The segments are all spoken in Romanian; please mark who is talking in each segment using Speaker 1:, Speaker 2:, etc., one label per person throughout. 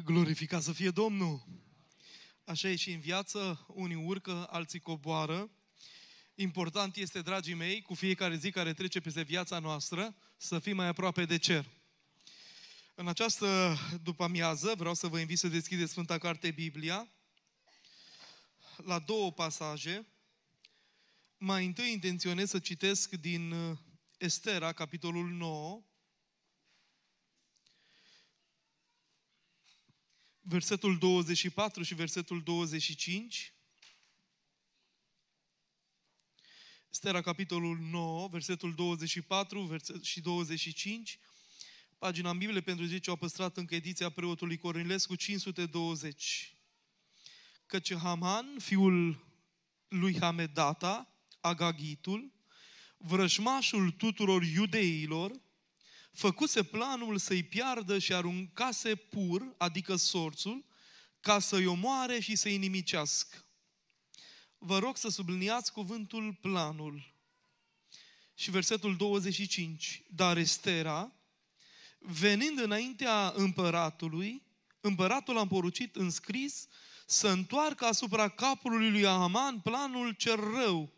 Speaker 1: Glorificat să fie Domnul! Așa e și în viață, unii urcă, alții coboară. Important este, dragii mei, cu fiecare zi care trece peste viața noastră, să fim mai aproape de cer. În această după-amiază vreau să vă invit să deschideți Sfânta Carte Biblia la două pasaje. Mai întâi intenționez să citesc din Estera, capitolul 9, versetul 24 și versetul 25. Stera, capitolul 9, versetul 24 verset și 25. Pagina în Biblie pentru zice au păstrat încă ediția preotului Cornilescu 520. Căci Haman, fiul lui Hamedata, Agagitul, vrășmașul tuturor iudeilor, făcuse planul să-i piardă și aruncase pur, adică sorțul, ca să-i omoare și să-i nimicească. Vă rog să subliniați cuvântul planul. Și versetul 25. Dar Estera, venind înaintea împăratului, împăratul a porucit în scris să întoarcă asupra capului lui Ahaman planul cel rău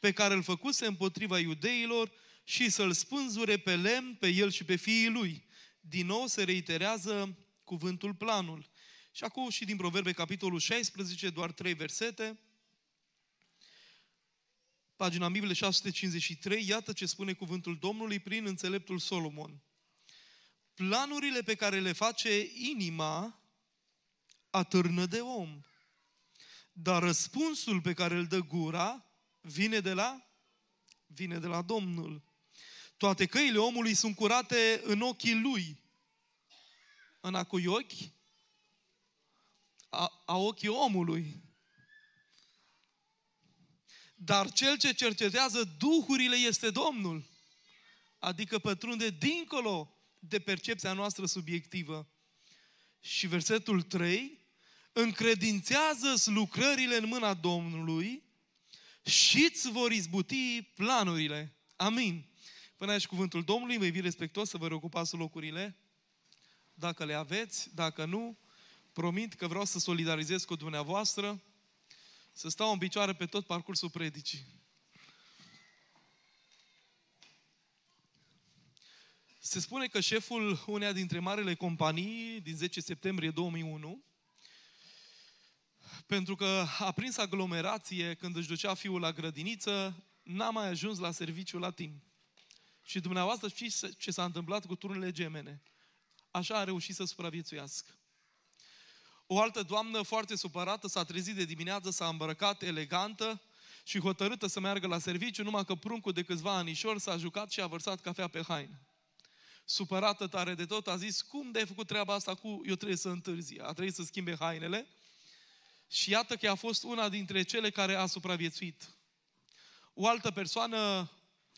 Speaker 1: pe care îl făcuse împotriva iudeilor și să-l spânzure pe lemn pe el și pe fiii lui. Din nou se reiterează cuvântul planul. Și acum și din Proverbe, capitolul 16, doar trei versete. Pagina Biblie 653, iată ce spune cuvântul Domnului prin înțeleptul Solomon. Planurile pe care le face inima atârnă de om, dar răspunsul pe care îl dă gura vine de la vine de la Domnul. Toate căile omului sunt curate în ochii lui. În a cui ochi? A, a ochii omului. Dar cel ce cercetează duhurile este Domnul. Adică pătrunde dincolo de percepția noastră subiectivă. Și versetul 3, încredințează lucrările în mâna Domnului și îți vor izbuti planurile. Amin. Până aici cuvântul Domnului, vă invit respectuos să vă reocupați locurile, dacă le aveți, dacă nu, promit că vreau să solidarizez cu dumneavoastră, să stau în picioare pe tot parcursul predicii. Se spune că șeful uneia dintre marile companii din 10 septembrie 2001, pentru că a prins aglomerație când își ducea fiul la grădiniță, n-a mai ajuns la serviciu la timp. Și dumneavoastră știți ce s-a întâmplat cu turnele gemene. Așa a reușit să supraviețuiască. O altă doamnă foarte supărată s-a trezit de dimineață, s-a îmbrăcat elegantă și hotărâtă să meargă la serviciu, numai că pruncul de câțiva anișori s-a jucat și a vărsat cafea pe haină. Supărată tare de tot, a zis, cum de ai făcut treaba asta cu eu trebuie să întârzi? A trebuit să schimbe hainele și iată că a fost una dintre cele care a supraviețuit. O altă persoană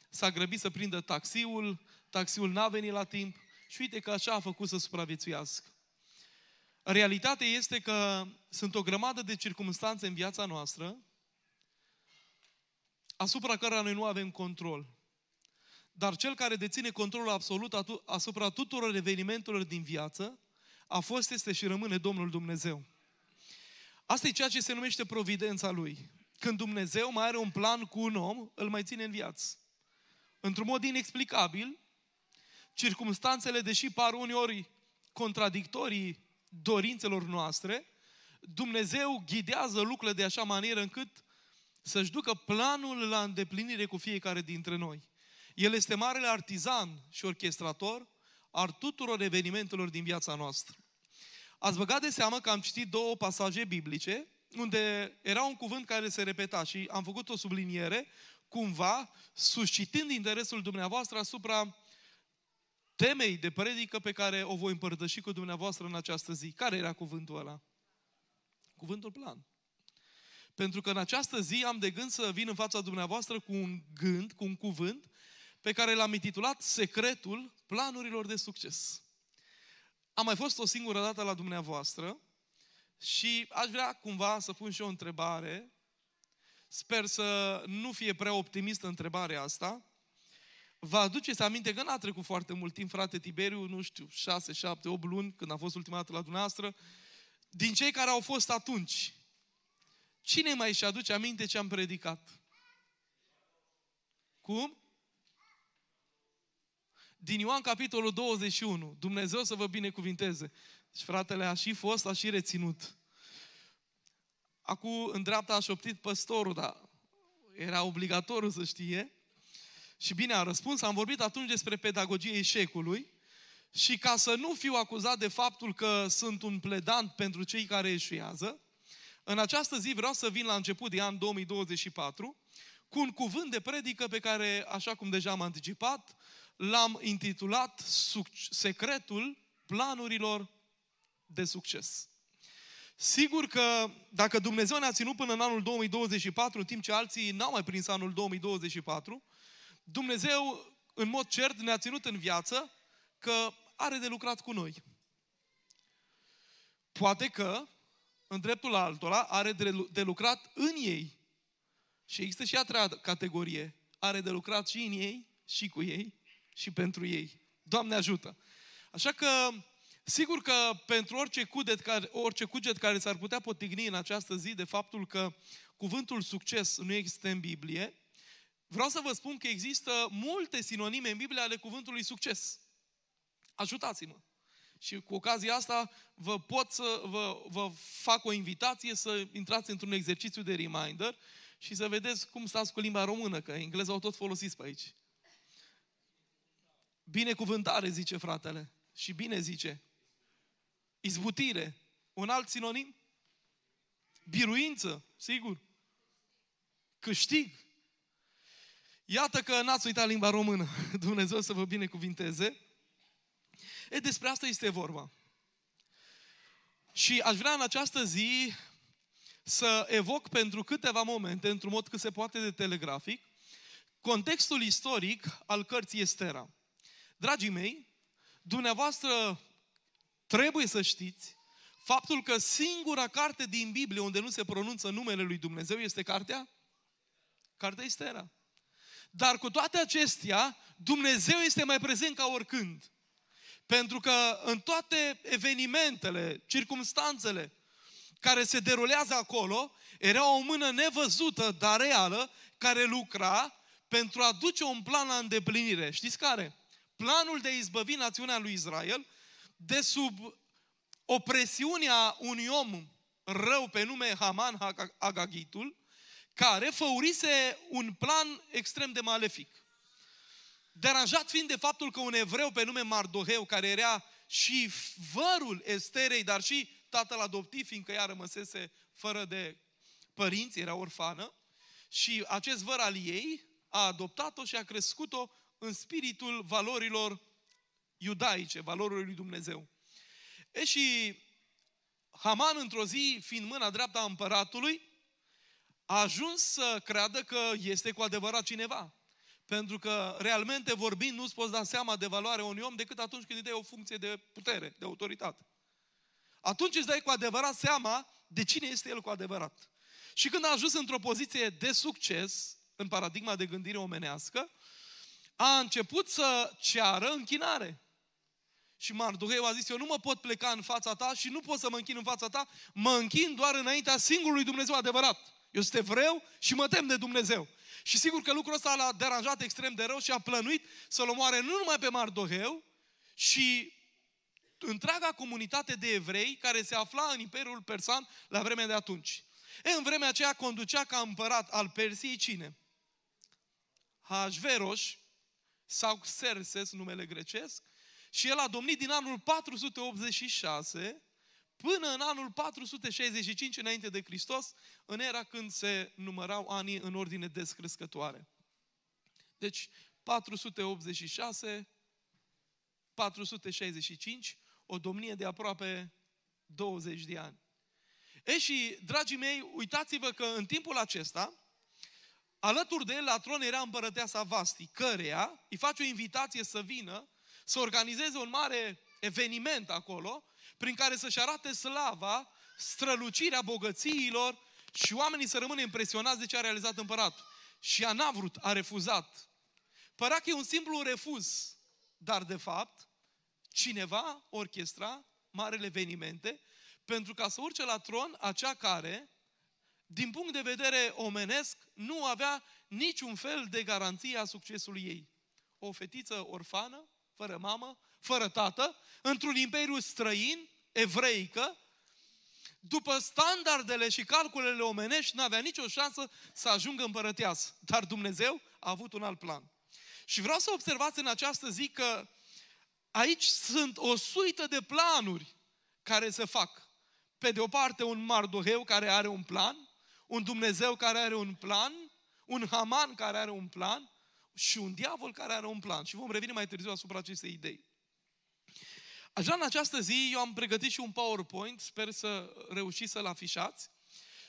Speaker 1: s-a grăbit să prindă taxiul, taxiul n-a venit la timp și uite că așa a făcut să supraviețuiască. Realitatea este că sunt o grămadă de circumstanțe în viața noastră asupra cărora noi nu avem control. Dar cel care deține controlul absolut asupra tuturor evenimentelor din viață a fost, este și rămâne Domnul Dumnezeu. Asta e ceea ce se numește providența Lui. Când Dumnezeu mai are un plan cu un om, îl mai ține în viață într-un mod inexplicabil, circumstanțele, deși par uneori contradictorii dorințelor noastre, Dumnezeu ghidează lucrurile de așa manieră încât să-și ducă planul la îndeplinire cu fiecare dintre noi. El este marele artizan și orchestrator al tuturor evenimentelor din viața noastră. Ați băgat de seamă că am citit două pasaje biblice unde era un cuvânt care se repeta și am făcut o subliniere cumva suscitând interesul dumneavoastră asupra temei de predică pe care o voi împărtăși cu dumneavoastră în această zi. Care era cuvântul ăla? Cuvântul plan. Pentru că în această zi am de gând să vin în fața dumneavoastră cu un gând, cu un cuvânt, pe care l-am intitulat Secretul planurilor de succes. Am mai fost o singură dată la dumneavoastră și aș vrea cumva să pun și o întrebare Sper să nu fie prea optimistă întrebarea asta. Vă aduceți aminte că n-a trecut foarte mult timp, frate Tiberiu, nu știu, 6, 7, 8 luni, când a fost ultima dată la dumneavoastră, din cei care au fost atunci, cine mai și aduce aminte ce am predicat? Cum? Din Ioan capitolul 21. Dumnezeu să vă binecuvinteze. Și fratele a și fost, a și reținut. Acum, în dreapta a șoptit păstorul, dar era obligatoriu să știe. Și bine a răspuns, am vorbit atunci despre pedagogie eșecului și ca să nu fiu acuzat de faptul că sunt un pledant pentru cei care eșuează, în această zi vreau să vin la început de an 2024 cu un cuvânt de predică pe care, așa cum deja am anticipat, l-am intitulat Secretul planurilor de succes. Sigur că dacă Dumnezeu ne-a ținut până în anul 2024, în timp ce alții n-au mai prins anul 2024, Dumnezeu, în mod cert, ne-a ținut în viață că are de lucrat cu noi. Poate că, în dreptul altora, are de lucrat în ei. Și există și a treia categorie. Are de lucrat și în ei, și cu ei, și pentru ei. Doamne ajută! Așa că, sigur că pentru orice cuget care, orice cuget care s-ar putea potigni în această zi de faptul că cuvântul succes nu există în Biblie, vreau să vă spun că există multe sinonime în Biblie ale cuvântului succes. Ajutați-mă! Și cu ocazia asta vă pot să vă, vă fac o invitație să intrați într-un exercițiu de reminder și să vedeți cum stați cu limba română, că engleza o tot folosiți pe aici. Binecuvântare, zice fratele. Și bine zice. Izbutire. Un alt sinonim? Biruință, sigur. Câștig. Iată că n-ați uitat limba română. Dumnezeu să vă binecuvinteze. E, despre asta este vorba. Și aș vrea în această zi să evoc pentru câteva momente, într-un mod cât se poate de telegrafic, contextul istoric al cărții Estera. Dragii mei, dumneavoastră trebuie să știți faptul că singura carte din Biblie unde nu se pronunță numele lui Dumnezeu este cartea? Cartea Estera. Dar cu toate acestea, Dumnezeu este mai prezent ca oricând. Pentru că în toate evenimentele, circumstanțele care se derulează acolo, era o mână nevăzută, dar reală, care lucra pentru a duce un plan la îndeplinire. Știți care? planul de a izbăvi națiunea lui Israel de sub opresiunea unui om rău pe nume Haman Agagitul, care făurise un plan extrem de malefic. Deranjat fiind de faptul că un evreu pe nume Mardoheu, care era și vărul Esterei, dar și tatăl adoptiv, fiindcă ea rămăsese fără de părinți, era orfană, și acest văr al ei a adoptat-o și a crescut-o în spiritul valorilor iudaice, valorilor lui Dumnezeu. E și Haman, într-o zi, fiind mâna dreapta a împăratului, a ajuns să creadă că este cu adevărat cineva. Pentru că, realmente vorbind, nu-ți poți da seama de valoarea unui om decât atunci când îi dai o funcție de putere, de autoritate. Atunci îți dai cu adevărat seama de cine este el cu adevărat. Și când a ajuns într-o poziție de succes, în paradigma de gândire omenească, a început să ceară închinare. Și Mardoheu a zis, eu nu mă pot pleca în fața ta și nu pot să mă închin în fața ta, mă închin doar înaintea singurului Dumnezeu adevărat. Eu sunt evreu și mă tem de Dumnezeu. Și sigur că lucrul ăsta l-a deranjat extrem de rău și a plănuit să-l omoare nu numai pe Mardoheu, și întreaga comunitate de evrei care se afla în Imperiul Persan la vremea de atunci. E, în vremea aceea conducea ca împărat al Persiei cine? Hajveroș, sau Xerxes, numele grecesc, și el a domnit din anul 486 până în anul 465 înainte de Hristos, în era când se numărau anii în ordine descrescătoare. Deci, 486, 465, o domnie de aproape 20 de ani. E și, dragii mei, uitați-vă că în timpul acesta, Alături de el la tron era împărăteasa Vasti, căreia îi face o invitație să vină, să organizeze un mare eveniment acolo, prin care să-și arate slava, strălucirea bogățiilor și oamenii să rămână impresionați de ce a realizat împăratul. Și ea n-a vrut, a refuzat. părea că e un simplu refuz, dar de fapt, cineva orchestra marele evenimente pentru ca să urce la tron acea care, din punct de vedere omenesc, nu avea niciun fel de garanție a succesului ei. O fetiță orfană, fără mamă, fără tată, într-un imperiu străin, evreică, după standardele și calculele omenești, n-avea nicio șansă să ajungă împărăteasă. Dar Dumnezeu a avut un alt plan. Și vreau să observați în această zi că aici sunt o suită de planuri care se fac. Pe de o parte, un Mardoheu care are un plan, un Dumnezeu care are un plan, un Haman care are un plan și un diavol care are un plan. Și vom reveni mai târziu asupra acestei idei. Așa în această zi eu am pregătit și un PowerPoint, sper să reușiți să-l afișați,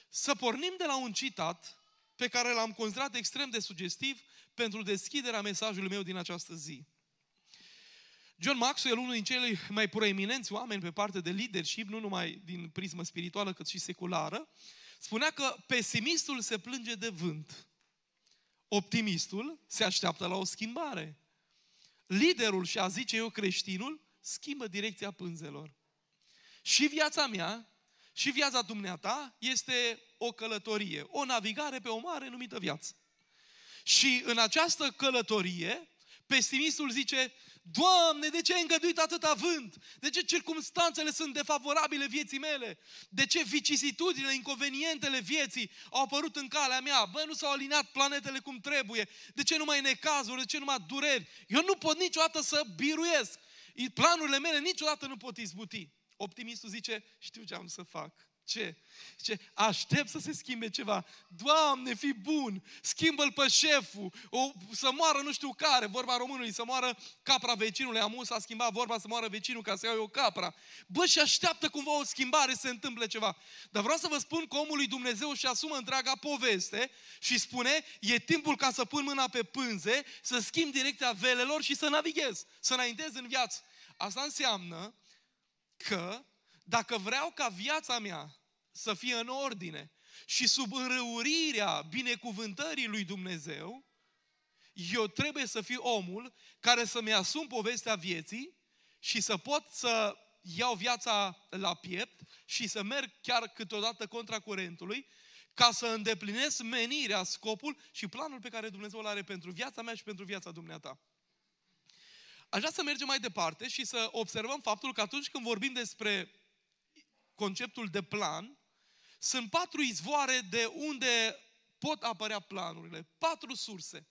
Speaker 1: să pornim de la un citat pe care l-am considerat extrem de sugestiv pentru deschiderea mesajului meu din această zi. John Maxwell, unul din cei mai proeminenți oameni pe parte de leadership, nu numai din prismă spirituală, cât și seculară, spunea că pesimistul se plânge de vânt. Optimistul se așteaptă la o schimbare. Liderul, și a zice eu creștinul, schimbă direcția pânzelor. Și viața mea, și viața dumneata este o călătorie, o navigare pe o mare numită viață. Și în această călătorie, pesimistul zice, Doamne, de ce ai îngăduit atâta vânt? De ce circumstanțele sunt defavorabile vieții mele? De ce vicisitudinile, inconvenientele vieții au apărut în calea mea? Bă, nu s-au aliniat planetele cum trebuie? De ce nu mai necazuri? De ce nu mai dureri? Eu nu pot niciodată să biruiesc. Planurile mele niciodată nu pot izbuti. Optimistul zice, știu ce am să fac. Ce? Ce? Aștept să se schimbe ceva. Doamne, fi bun! Schimbă-l pe șeful! O, să moară nu știu care, vorba românului, să moară capra vecinului. Amu s-a schimbat vorba să moară vecinul ca să iau eu capra. Bă, și așteaptă cumva o schimbare, să se întâmple ceva. Dar vreau să vă spun că omul lui Dumnezeu și asumă întreaga poveste și spune, e timpul ca să pun mâna pe pânze, să schimb direcția velelor și să navighez, să înaintez în viață. Asta înseamnă că dacă vreau ca viața mea să fie în ordine și sub înrăurirea binecuvântării lui Dumnezeu, eu trebuie să fiu omul care să-mi asum povestea vieții și să pot să iau viața la piept și să merg chiar câteodată contra curentului ca să îndeplinesc menirea, scopul și planul pe care Dumnezeu îl are pentru viața mea și pentru viața dumneata. Aș vrea să mergem mai departe și să observăm faptul că atunci când vorbim despre conceptul de plan, sunt patru izvoare de unde pot apărea planurile. Patru surse.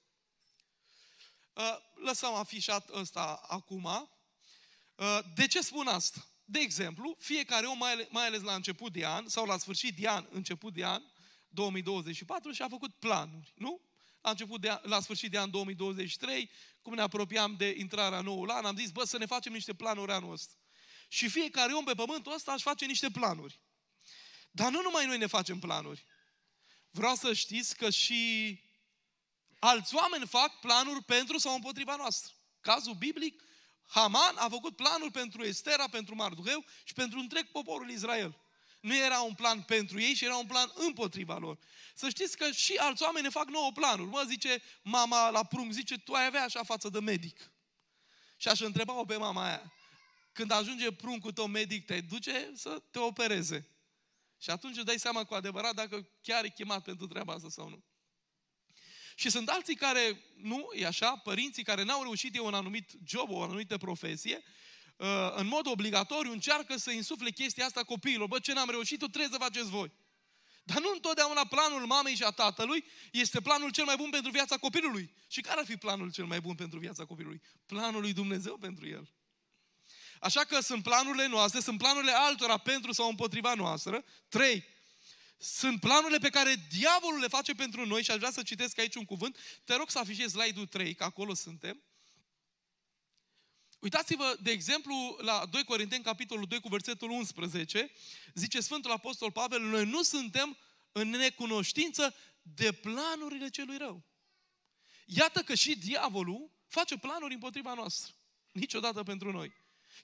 Speaker 1: Uh, lăsăm afișat ăsta acum. Uh, de ce spun asta? De exemplu, fiecare om, mai ales la început de an, sau la sfârșit de an, început de an, 2024, și-a făcut planuri, nu? La, început de an, la sfârșit de an 2023, cum ne apropiam de intrarea noului an, am zis, bă, să ne facem niște planuri anul ăsta. Și fiecare om pe pământul ăsta aș face niște planuri. Dar nu numai noi ne facem planuri. Vreau să știți că și alți oameni fac planuri pentru sau împotriva noastră. Cazul biblic, Haman a făcut planuri pentru Estera, pentru Marduheu și pentru întreg poporul Israel. Nu era un plan pentru ei și era un plan împotriva lor. Să știți că și alți oameni ne fac nouă planuri. Mă, zice mama la prunc, zice, tu ai avea așa față de medic. Și aș întreba-o pe mama aia, când ajunge pruncul tău medic, te duce să te opereze. Și atunci îți dai seama cu adevărat dacă chiar e chemat pentru treaba asta sau nu. Și sunt alții care, nu, e așa, părinții care n-au reușit eu un anumit job, o anumită profesie, uh, în mod obligatoriu încearcă să insufle chestia asta copiilor. Bă, ce n-am reușit, tu trebuie să faceți voi. Dar nu întotdeauna planul mamei și a tatălui este planul cel mai bun pentru viața copilului. Și care ar fi planul cel mai bun pentru viața copilului? Planul lui Dumnezeu pentru el. Așa că sunt planurile noastre, sunt planurile altora pentru sau împotriva noastră. Trei, sunt planurile pe care diavolul le face pentru noi și aș vrea să citesc aici un cuvânt. Te rog să afișezi slide-ul 3, că acolo suntem. Uitați-vă, de exemplu, la 2 Corinteni, capitolul 2, cu versetul 11, zice Sfântul Apostol Pavel, noi nu suntem în necunoștință de planurile celui rău. Iată că și diavolul face planuri împotriva noastră. Niciodată pentru noi.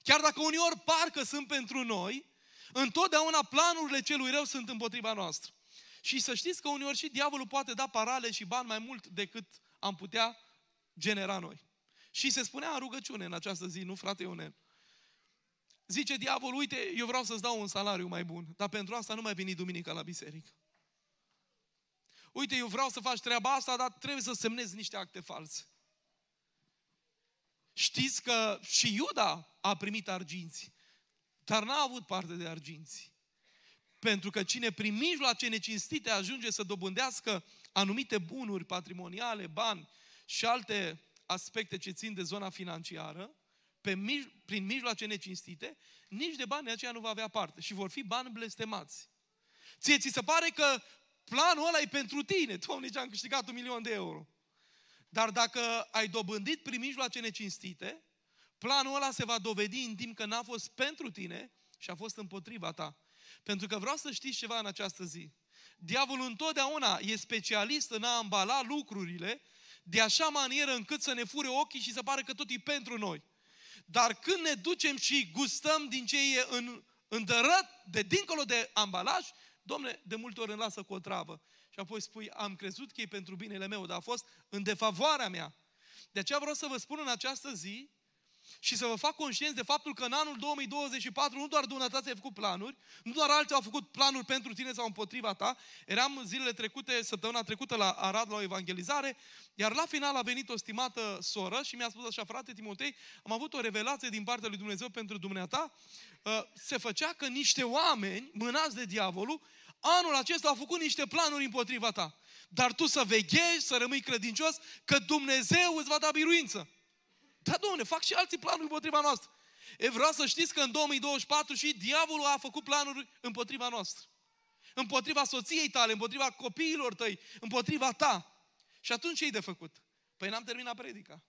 Speaker 1: Chiar dacă uneori parcă sunt pentru noi, întotdeauna planurile celui rău sunt împotriva noastră. Și să știți că uneori și diavolul poate da parale și bani mai mult decât am putea genera noi. Și se spunea în rugăciune în această zi, nu frate Ionel? Zice diavolul, uite, eu vreau să-ți dau un salariu mai bun, dar pentru asta nu mai veni duminica la biserică. Uite, eu vreau să faci treaba asta, dar trebuie să semnezi niște acte false. Știți că și Iuda a primit arginți, dar n-a avut parte de arginți. Pentru că cine prin mijloace necinstite ajunge să dobândească anumite bunuri patrimoniale, bani și alte aspecte ce țin de zona financiară, pe, prin mijloace necinstite, nici de bani aceea nu va avea parte și vor fi bani blestemați. Ție ți se pare că planul ăla e pentru tine. Doamne, ce am câștigat un milion de euro. Dar dacă ai dobândit prin mijloace necinstite, planul ăla se va dovedi în timp că n-a fost pentru tine și a fost împotriva ta. Pentru că vreau să știți ceva în această zi. Diavolul întotdeauna e specialist în a ambala lucrurile de așa manieră încât să ne fure ochii și să pare că tot e pentru noi. Dar când ne ducem și gustăm din ce e în, îndărăt, de dincolo de ambalaj, domne, de multe ori îmi lasă cu o travă. Și apoi spui, am crezut că e pentru binele meu, dar a fost în defavoarea mea. De aceea vreau să vă spun în această zi și să vă fac conștienți de faptul că în anul 2024 nu doar dumneavoastră ai făcut planuri, nu doar alții au făcut planuri pentru tine sau împotriva ta. Eram zilele trecute, săptămâna trecută la Arad la o evangelizare, iar la final a venit o stimată soră și mi-a spus așa, frate Timotei, am avut o revelație din partea lui Dumnezeu pentru dumneata. Uh, se făcea că niște oameni mânați de diavolul anul acesta au făcut niște planuri împotriva ta. Dar tu să veghezi, să rămâi credincios, că Dumnezeu îți va da biruință. Da, domnule, fac și alții planuri împotriva noastră. E vreau să știți că în 2024 și diavolul a făcut planuri împotriva noastră. Împotriva soției tale, împotriva copiilor tăi, împotriva ta. Și atunci ce-i de făcut? Păi n-am terminat predica.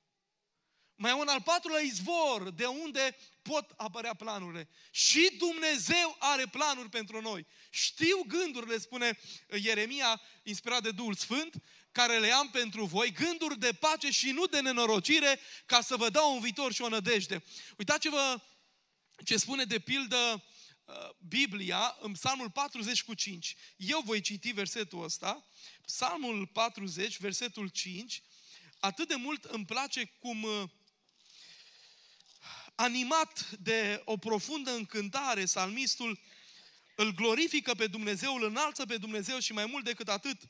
Speaker 1: Mai un al patrulea izvor de unde pot apărea planurile. Și Dumnezeu are planuri pentru noi. Știu gândurile, spune Ieremia, inspirat de Duhul Sfânt, care le am pentru voi, gânduri de pace și nu de nenorocire, ca să vă dau un viitor și o nădejde. Uitați-vă ce spune de pildă uh, Biblia în Psalmul 40 cu 5. Eu voi citi versetul ăsta, Psalmul 40, versetul 5. Atât de mult îmi place cum uh, animat de o profundă încântare, salmistul îl glorifică pe Dumnezeu, îl înalță pe Dumnezeu și mai mult decât atât,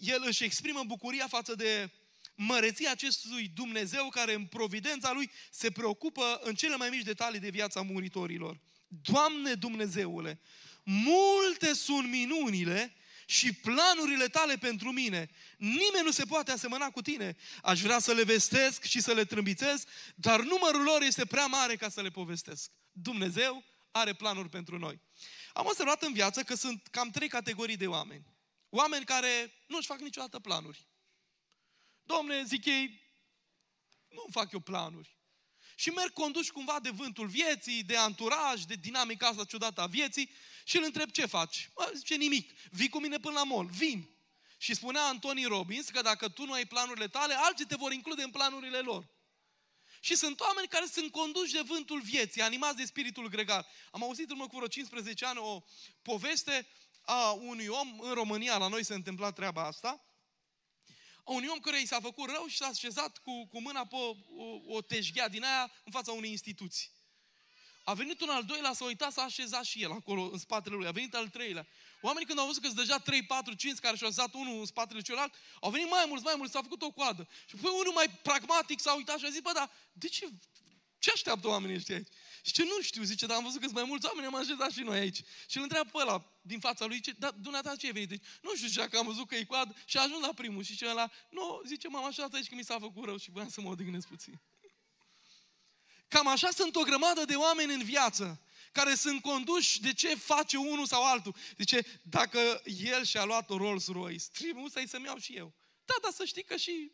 Speaker 1: el își exprimă bucuria față de măreția acestui Dumnezeu care în providența lui se preocupă în cele mai mici detalii de viața muritorilor. Doamne Dumnezeule, multe sunt minunile și planurile tale pentru mine. Nimeni nu se poate asemăna cu tine. Aș vrea să le vestesc și să le trâmbițez, dar numărul lor este prea mare ca să le povestesc. Dumnezeu are planuri pentru noi. Am observat în viață că sunt cam trei categorii de oameni. Oameni care nu-și fac niciodată planuri. Domne, zic ei, nu fac eu planuri. Și merg conduși cumva de vântul vieții, de anturaj, de dinamica asta ciudată a vieții și îl întreb ce faci. Bă, zice nimic. Vii cu mine până la mol. Vin. Și spunea Antoni Robbins că dacă tu nu ai planurile tale, alții te vor include în planurile lor. Și sunt oameni care sunt conduși de vântul vieții, animați de spiritul gregar. Am auzit în urmă cu vreo 15 ani o poveste a unui om în România, la noi se întâmpla treaba asta, a unui om care i s-a făcut rău și s-a așezat cu, cu mâna pe o, o, o teșghea din aia în fața unei instituții. A venit un al doilea, s-a uitat, s-a așezat și el acolo, în spatele lui. A venit al treilea. Oamenii când au văzut că sunt deja 3, 4, 5 care și-au așezat unul în spatele celălalt, au venit mai mulți, mai mulți, s-a făcut o coadă. Și păi unul mai pragmatic s-a uitat și a zis, bă, dar de ce, ce așteaptă oamenii ăștia aici? Și ce nu știu, zice, dar am văzut că sunt mai mulți oameni, am așezat și noi aici. Și îl întreabă pe ăla din fața lui, zice, dar dumneata ce ai venit aici? Nu știu, zice, că am văzut că e coadă și a ajuns la primul. Și ăla, nu, zice, m-am așezat aici că mi s-a făcut rău și voiam să mă odihnesc puțin. Cam așa sunt o grămadă de oameni în viață care sunt conduși de ce face unul sau altul. Zice, dacă el și-a luat o Rolls Royce, trebuie să-mi iau și eu. Da, dar să știi că și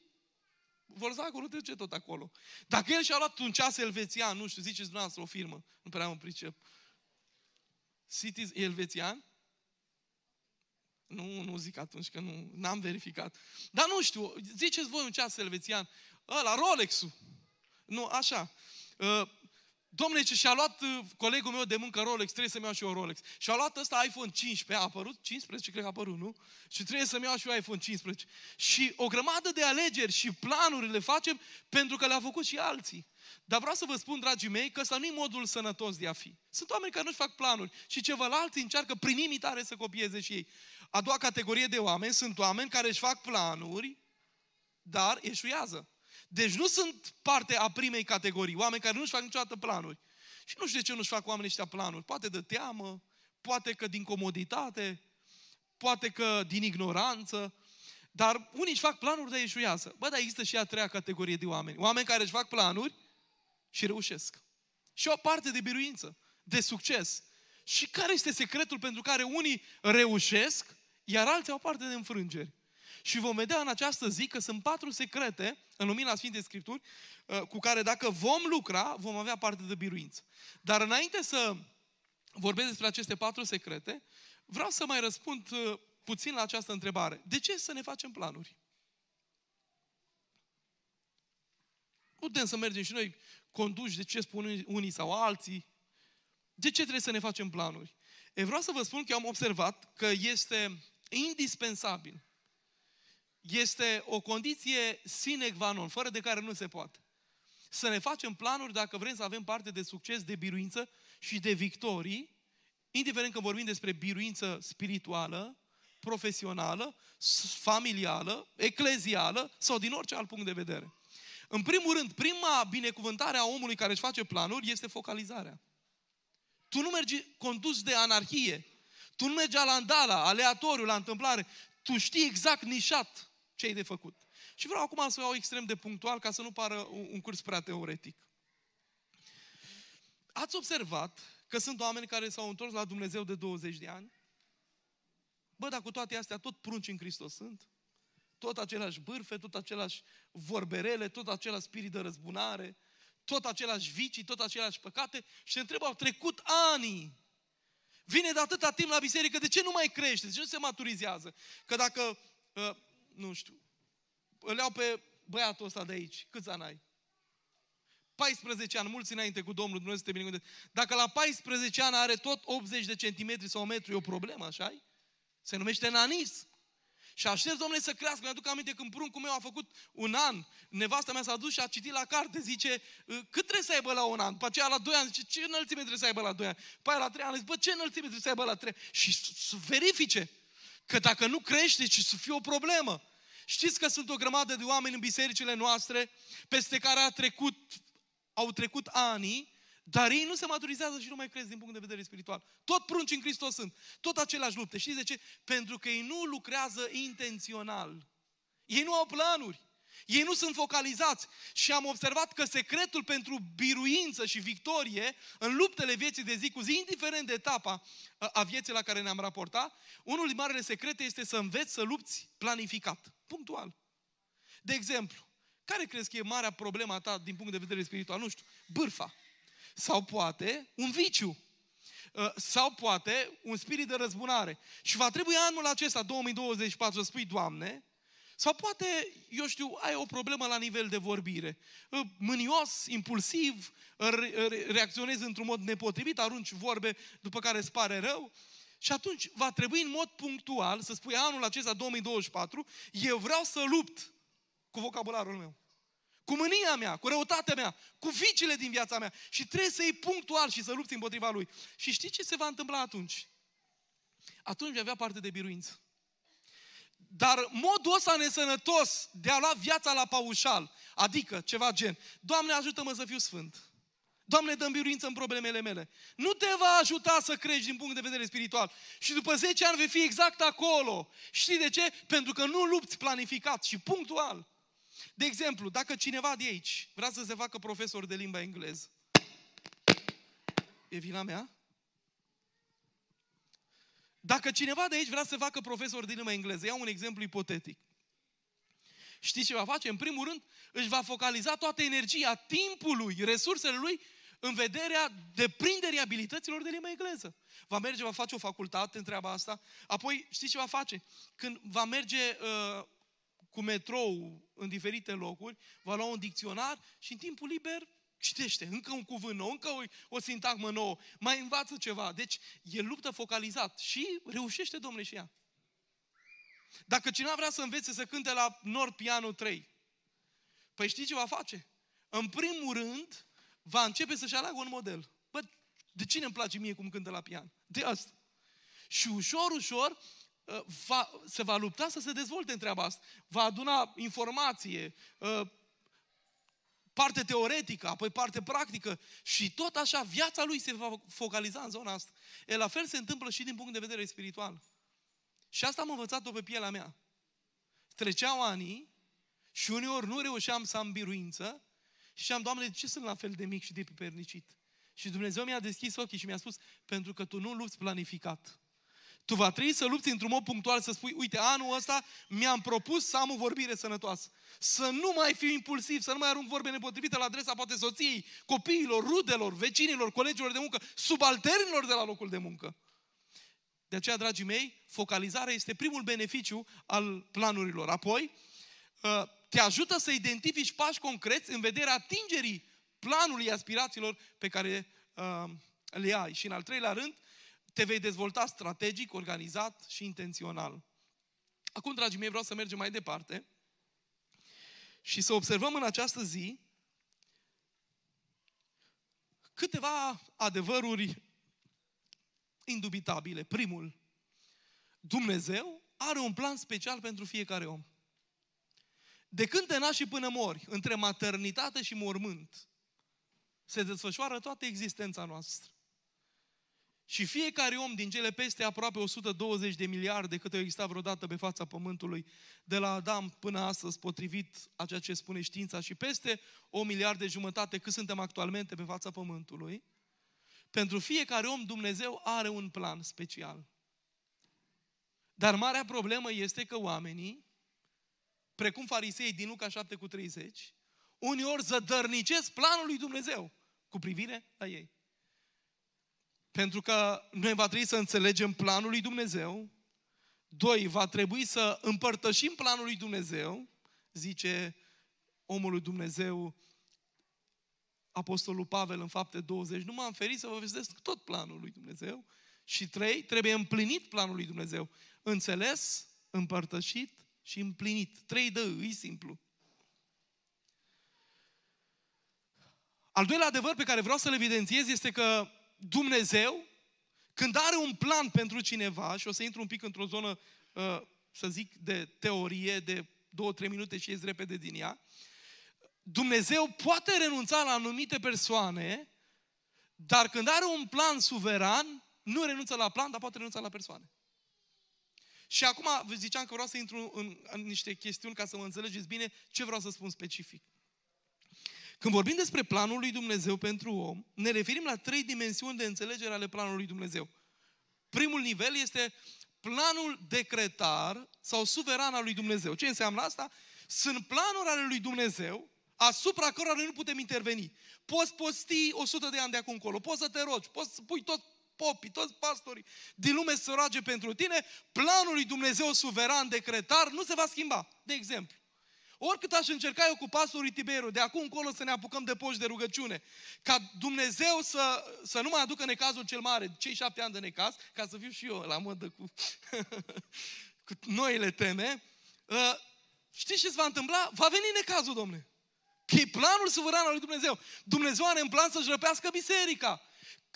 Speaker 1: Volkswagen nu trece tot acolo. Dacă el și-a luat un ceas elvețian, nu știu, ziceți dumneavoastră o firmă, nu prea mă pricep. Cities elvețian? Nu, nu zic atunci că nu, n-am verificat. Dar nu știu, ziceți voi un ceas elvețian, ăla, Rolex-ul. Nu, așa. Uh, Domne, ce și-a luat uh, colegul meu de muncă Rolex, trebuie să-mi iau și eu Rolex. Și-a luat ăsta iPhone 15, a apărut 15, cred că a apărut, nu? Și trebuie să-mi iau și eu iPhone 15. Și o grămadă de alegeri și planuri le facem pentru că le-au făcut și alții. Dar vreau să vă spun, dragii mei, că ăsta nu e modul sănătos de a fi. Sunt oameni care nu-și fac planuri și ceilalți încearcă prin imitare să copieze și ei. A doua categorie de oameni sunt oameni care își fac planuri, dar eșuiază. Deci nu sunt parte a primei categorii, oameni care nu-și fac niciodată planuri. Și nu știu de ce nu-și fac oamenii ăștia planuri. Poate de teamă, poate că din comoditate, poate că din ignoranță, dar unii își fac planuri de eșuiază. Bă, dar există și a treia categorie de oameni. Oameni care își fac planuri și reușesc. Și o parte de biruință, de succes. Și care este secretul pentru care unii reușesc, iar alții au parte de înfrângeri? Și vom vedea în această zi că sunt patru secrete în lumina Sfintei Scripturi uh, cu care dacă vom lucra, vom avea parte de biruință. Dar înainte să vorbesc despre aceste patru secrete, vreau să mai răspund uh, puțin la această întrebare. De ce să ne facem planuri? Putem să mergem și noi conduși de ce spun unii sau alții. De ce trebuie să ne facem planuri? E vreau să vă spun că am observat că este indispensabil este o condiție sine qua non, fără de care nu se poate. Să ne facem planuri dacă vrem să avem parte de succes, de biruință și de victorii, indiferent că vorbim despre biruință spirituală, profesională, familială, eclezială sau din orice alt punct de vedere. În primul rând, prima binecuvântare a omului care își face planuri este focalizarea. Tu nu mergi condus de anarhie. Tu nu mergi la andala, aleatoriu, la întâmplare. Tu știi exact nișat ce ai de făcut. Și vreau acum să iau extrem de punctual ca să nu pară un curs prea teoretic. Ați observat că sunt oameni care s-au întors la Dumnezeu de 20 de ani? Bă, dar cu toate astea tot prunci în Hristos sunt? Tot același bârfe, tot același vorberele, tot același spirit de răzbunare, tot același vicii, tot același păcate și se întrebă, au trecut ani. Vine de atâta timp la biserică, de ce nu mai crește? De ce nu se maturizează? Că dacă uh, nu știu, îl iau pe băiatul ăsta de aici. Câți ani ai? 14 ani, mulți înainte cu Domnul Dumnezeu să te binecuvânteze. Dacă la 14 ani are tot 80 de centimetri sau un metru, e o problemă, așa -i? Se numește nanis. Și aștept, domnule, să crească. Mi-aduc aminte când pruncul meu a făcut un an, nevasta mea s-a dus și a citit la carte, zice, cât trebuie să aibă la un an? După aceea la 2 ani, zice, ce înălțime trebuie să aibă la 2 ani? Păi la 3 ani, zice, bă, ce înălțime trebuie să aibă la 3 Și să verifice. Că dacă nu crește, ce să fie o problemă. Știți că sunt o grămadă de oameni în bisericile noastre peste care a trecut, au trecut ani, dar ei nu se maturizează și nu mai cresc din punct de vedere spiritual. Tot prunci în Hristos sunt. Tot aceleași lupte. Știți de ce? Pentru că ei nu lucrează intențional. Ei nu au planuri. Ei nu sunt focalizați și am observat că secretul pentru biruință și victorie în luptele vieții de zi cu zi, indiferent de etapa a vieții la care ne-am raportat, unul din marele secrete este să înveți să lupți planificat, punctual. De exemplu, care crezi că e marea problema ta din punct de vedere spiritual? Nu știu, bârfa. Sau poate un viciu. Ă, sau poate un spirit de răzbunare. Și va trebui anul acesta, 2024, să spui, Doamne, sau poate, eu știu, ai o problemă la nivel de vorbire. Mânios, impulsiv, reacționezi într-un mod nepotrivit, arunci vorbe după care îți pare rău. Și atunci va trebui în mod punctual să spui anul acesta 2024, eu vreau să lupt cu vocabularul meu. Cu mânia mea, cu răutatea mea, cu vicile din viața mea. Și trebuie să iei punctual și să lupți împotriva lui. Și știi ce se va întâmpla atunci? Atunci vei avea parte de biruință. Dar modul ăsta nesănătos de a lua viața la paușal, adică ceva gen, Doamne ajută-mă să fiu sfânt. Doamne, dă biruință în problemele mele. Nu te va ajuta să crești din punct de vedere spiritual. Și după 10 ani vei fi exact acolo. Știi de ce? Pentru că nu lupți planificat și punctual. De exemplu, dacă cineva de aici vrea să se facă profesor de limba engleză, e vina mea? Dacă cineva de aici vrea să facă profesor de limba engleză, iau un exemplu ipotetic. Știți ce va face? În primul rând, își va focaliza toată energia timpului, resursele lui în vederea deprinderii abilităților de limba engleză. Va merge, va face o facultate în treaba asta. Apoi, știți ce va face? Când va merge uh, cu metrou în diferite locuri, va lua un dicționar și în timpul liber citește încă un cuvânt nou, încă o, o sintagmă nouă, mai învață ceva. Deci e luptă focalizat și reușește, domnule, și ea. Dacă cineva vrea să învețe să cânte la Nord Piano 3, păi știi ce va face? În primul rând, va începe să-și aleagă un model. Bă, de cine îmi place mie cum cântă la pian? De asta. Și ușor, ușor, uh, va, se va lupta să se dezvolte în treaba asta. Va aduna informație, uh, parte teoretică, apoi parte practică și tot așa viața lui se va focaliza în zona asta. E la fel se întâmplă și din punct de vedere spiritual. Și asta am învățat-o pe pielea mea. Treceau ani și uneori nu reușeam să am biruință și am, Doamne, de ce sunt la fel de mic și de pipernicit? Și Dumnezeu mi-a deschis ochii și mi-a spus, pentru că tu nu lupți planificat. Tu va trebui să lupți într-un mod punctual, să spui, uite, anul ăsta mi-am propus să am o vorbire sănătoasă. Să nu mai fiu impulsiv, să nu mai arunc vorbe nepotrivite la adresa poate soției, copiilor, rudelor, vecinilor, colegilor de muncă, subalternilor de la locul de muncă. De aceea, dragii mei, focalizarea este primul beneficiu al planurilor. Apoi, ă, te ajută să identifici pași concreți în vederea atingerii planului aspirațiilor pe care ă, le ai. Și în al treilea rând, te vei dezvolta strategic, organizat și intențional. Acum, dragii mei, vreau să mergem mai departe și să observăm în această zi câteva adevăruri indubitabile. Primul, Dumnezeu are un plan special pentru fiecare om. De când te naști și până mori, între maternitate și mormânt, se desfășoară toată existența noastră. Și fiecare om din cele peste aproape 120 de miliarde cât au existat vreodată pe fața Pământului, de la Adam până astăzi, potrivit a ceea ce spune știința, și peste o miliarde jumătate cât suntem actualmente pe fața Pământului, pentru fiecare om Dumnezeu are un plan special. Dar marea problemă este că oamenii, precum farisei din Luca 7 cu 30, uneori zădărnicesc planul lui Dumnezeu cu privire la ei. Pentru că noi va trebui să înțelegem planul lui Dumnezeu. Doi, va trebui să împărtășim planul lui Dumnezeu, zice omul lui Dumnezeu, Apostolul Pavel în fapte 20, nu m-am ferit să vă vestesc tot planul lui Dumnezeu. Și trei, trebuie împlinit planul lui Dumnezeu. Înțeles, împărtășit și împlinit. Trei dă, e simplu. Al doilea adevăr pe care vreau să-l evidențiez este că Dumnezeu, când are un plan pentru cineva, și o să intru un pic într-o zonă, uh, să zic, de teorie, de două, trei minute și ies repede din ea, Dumnezeu poate renunța la anumite persoane, dar când are un plan suveran, nu renunță la plan, dar poate renunța la persoane. Și acum vă ziceam că vreau să intru în, în niște chestiuni ca să mă înțelegeți bine ce vreau să spun specific. Când vorbim despre planul lui Dumnezeu pentru om, ne referim la trei dimensiuni de înțelegere ale planului lui Dumnezeu. Primul nivel este planul decretar sau suveran al lui Dumnezeu. Ce înseamnă asta? Sunt planuri ale lui Dumnezeu asupra cărora noi nu putem interveni. Poți posti 100 de ani de acum încolo, poți să te rogi, poți să pui tot popii, toți pastorii din lume să roage pentru tine, planul lui Dumnezeu suveran decretar nu se va schimba. De exemplu, Oricât aș încerca eu cu pastorii Tiberiu, de acum încolo să ne apucăm de poși de rugăciune, ca Dumnezeu să, să nu mai aducă necazul cel mare, cei șapte ani de necaz, ca să fiu și eu la modă cu, cu noile teme, uh, știți ce se va întâmpla? Va veni necazul, domne. Că e planul suveran al lui Dumnezeu. Dumnezeu are în plan să-și răpească biserica.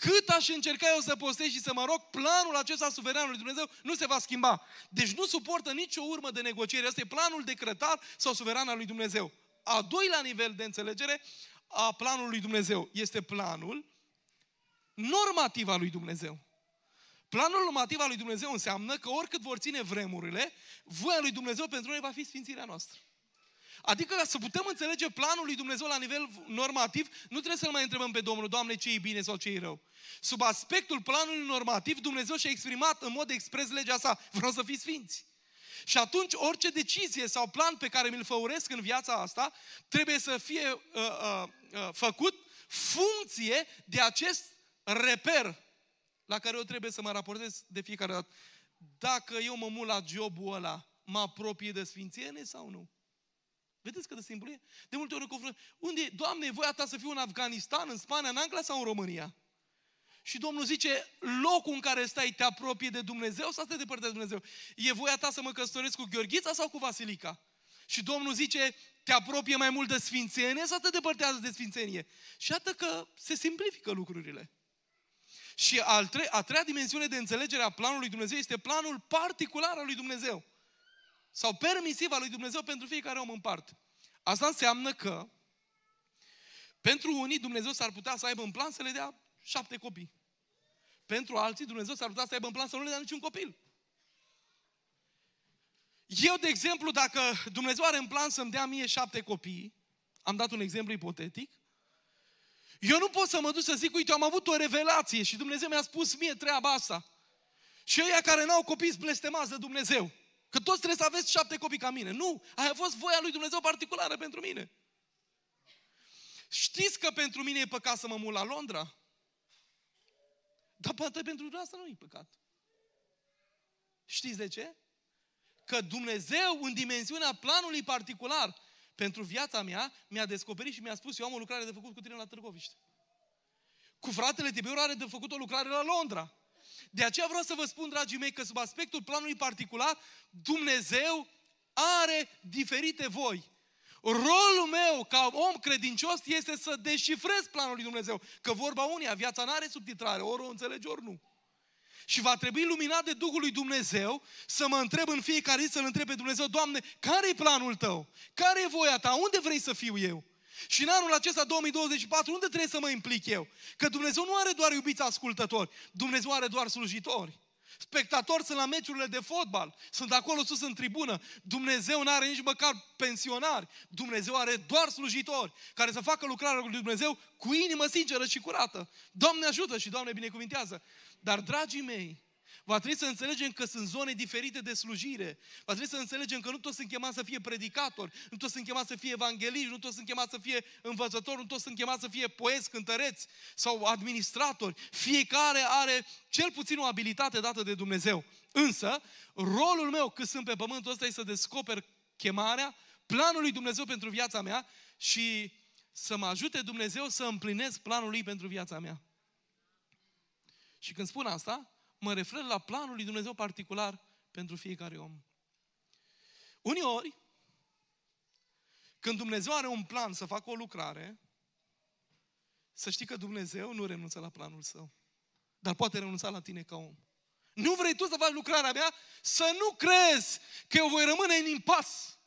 Speaker 1: Cât aș încerca eu să postez și să mă rog, planul acesta suveran lui Dumnezeu nu se va schimba. Deci nu suportă nicio urmă de negociere. Asta e planul decretat sau suveran al lui Dumnezeu. A doilea nivel de înțelegere a planului lui Dumnezeu este planul normativ al lui Dumnezeu. Planul normativ al lui Dumnezeu înseamnă că oricât vor ține vremurile, voia lui Dumnezeu pentru noi va fi sfințirea noastră. Adică ca să putem înțelege planul lui Dumnezeu la nivel normativ, nu trebuie să-L mai întrebăm pe Domnul, Doamne, ce e bine sau ce e rău. Sub aspectul planului normativ, Dumnezeu și-a exprimat în mod expres legea sa, vreau să fiți sfinți. Și atunci orice decizie sau plan pe care mi-l făuresc în viața asta trebuie să fie uh, uh, uh, făcut funcție de acest reper la care eu trebuie să mă raportez de fiecare dată. Dacă eu mă mut la jobul ăla, mă apropie de sfințenie sau nu? Vedeți cât de simplu e? De multe ori ne confruntăm. Unde e? Doamne, e voia ta să fiu în Afganistan, în Spania, în Anglia sau în România? Și Domnul zice, locul în care stai te apropie de Dumnezeu sau te departe de Dumnezeu? E voia ta să mă căsătoresc cu Gheorghița sau cu Vasilica? Și Domnul zice, te apropie mai mult de sfințenie sau te depărtează de sfințenie? Și iată că se simplifică lucrurile. Și al tre- a treia dimensiune de înțelegere a planului Dumnezeu este planul particular al lui Dumnezeu. Sau permisiv al lui Dumnezeu pentru fiecare om în parte. Asta înseamnă că pentru unii Dumnezeu s-ar putea să aibă în plan să le dea șapte copii. Pentru alții Dumnezeu s-ar putea să aibă în plan să nu le dea niciun copil. Eu, de exemplu, dacă Dumnezeu are în plan să-mi dea mie șapte copii, am dat un exemplu ipotetic, eu nu pot să mă duc să zic, uite, am avut o revelație și Dumnezeu mi-a spus mie treaba asta. Și ăia care n-au copii sunt blestemați de Dumnezeu. Că toți trebuie să aveți șapte copii ca mine. Nu, aia a fost voia lui Dumnezeu particulară pentru mine. Știți că pentru mine e păcat să mă mut la Londra? Dar poate pentru dumneavoastră nu e păcat. Știți de ce? Că Dumnezeu, în dimensiunea planului particular, pentru viața mea, mi-a descoperit și mi-a spus, eu am o lucrare de făcut cu tine la Târgoviște. Cu fratele Tiberiu are de făcut o lucrare la Londra. De aceea vreau să vă spun, dragii mei, că sub aspectul planului particular, Dumnezeu are diferite voi. Rolul meu ca om credincios este să deșifrez planul lui Dumnezeu. Că vorba unia, viața nu are subtitrare, ori o înțelegi, ori nu. Și va trebui luminat de Duhul lui Dumnezeu să mă întreb în fiecare zi, să-L întreb pe Dumnezeu, Doamne, care e planul Tău? Care e voia Ta? Unde vrei să fiu eu? Și în anul acesta 2024, unde trebuie să mă implic eu? Că Dumnezeu nu are doar iubiți ascultători, Dumnezeu are doar slujitori. Spectatori sunt la meciurile de fotbal, sunt acolo sus în tribună. Dumnezeu nu are nici măcar pensionari. Dumnezeu are doar slujitori care să facă lucrarea lui Dumnezeu cu inimă sinceră și curată. Doamne ajută și Doamne binecuvintează. Dar, dragii mei, Va trebui să înțelegem că sunt zone diferite de slujire. Va trebui să înțelegem că nu toți sunt chemați să fie predicatori, nu toți sunt chemați să fie evangeliști, nu toți sunt chemați să fie învățători, nu toți sunt chemați să fie poeți, cântăreți sau administratori. Fiecare are cel puțin o abilitate dată de Dumnezeu. Însă, rolul meu cât sunt pe pământul ăsta este să descoper chemarea, planul lui Dumnezeu pentru viața mea și să mă ajute Dumnezeu să împlinesc planul lui pentru viața mea. Și când spun asta, mă refer la planul lui Dumnezeu particular pentru fiecare om. Uneori, când Dumnezeu are un plan să facă o lucrare, să știi că Dumnezeu nu renunță la planul său. Dar poate renunța la tine ca om. Nu vrei tu să faci lucrarea mea? Să nu crezi că eu voi rămâne în impas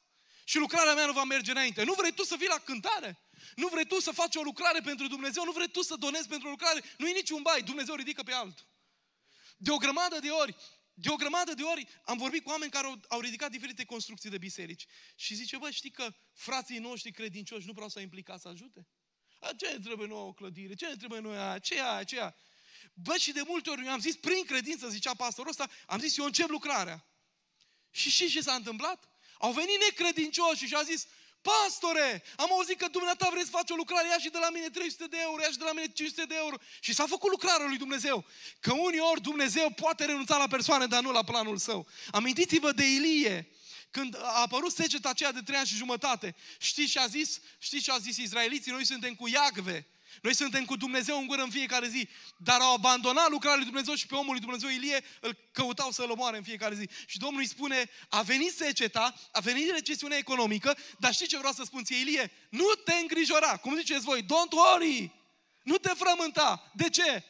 Speaker 1: și lucrarea mea nu va merge înainte. Nu vrei tu să vii la cântare? Nu vrei tu să faci o lucrare pentru Dumnezeu? Nu vrei tu să donezi pentru o lucrare? Nu e niciun bai. Dumnezeu ridică pe altul. De o grămadă de ori, de o grămadă de ori am vorbit cu oameni care au, au ridicat diferite construcții de biserici. Și zice, bă, știi că frații noștri credincioși nu vreau să implicați să ajute? A, ce ne trebuie nouă o clădire? Ce ne trebuie noi aia? Ce aia? Ce aia? Bă, și de multe ori eu am zis, prin credință, zicea pastorul ăsta, am zis, eu încep lucrarea. Și și ce s-a întâmplat? Au venit necredincioși și au zis, Pastore, am auzit că dumneata vreți să faci o lucrare, ia și de la mine 300 de euro, ia și de la mine 500 de euro. Și s-a făcut lucrarea lui Dumnezeu. Că uneori Dumnezeu poate renunța la persoane, dar nu la planul său. Amintiți-vă de Ilie, când a apărut seceta aceea de trei ani și jumătate. Știți ce a zis? Știți ce a zis izraeliții? Noi suntem cu Iagve. Noi suntem cu Dumnezeu în gură în fiecare zi, dar au abandonat lucrarea lui Dumnezeu și pe omul lui Dumnezeu Ilie îl căutau să-l omoare în fiecare zi. Și Domnul îi spune, a venit seceta, a venit recesiunea economică, dar știi ce vreau să spun ție, Ilie? Nu te îngrijora, cum ziceți voi, don't worry, nu te frământa. De ce?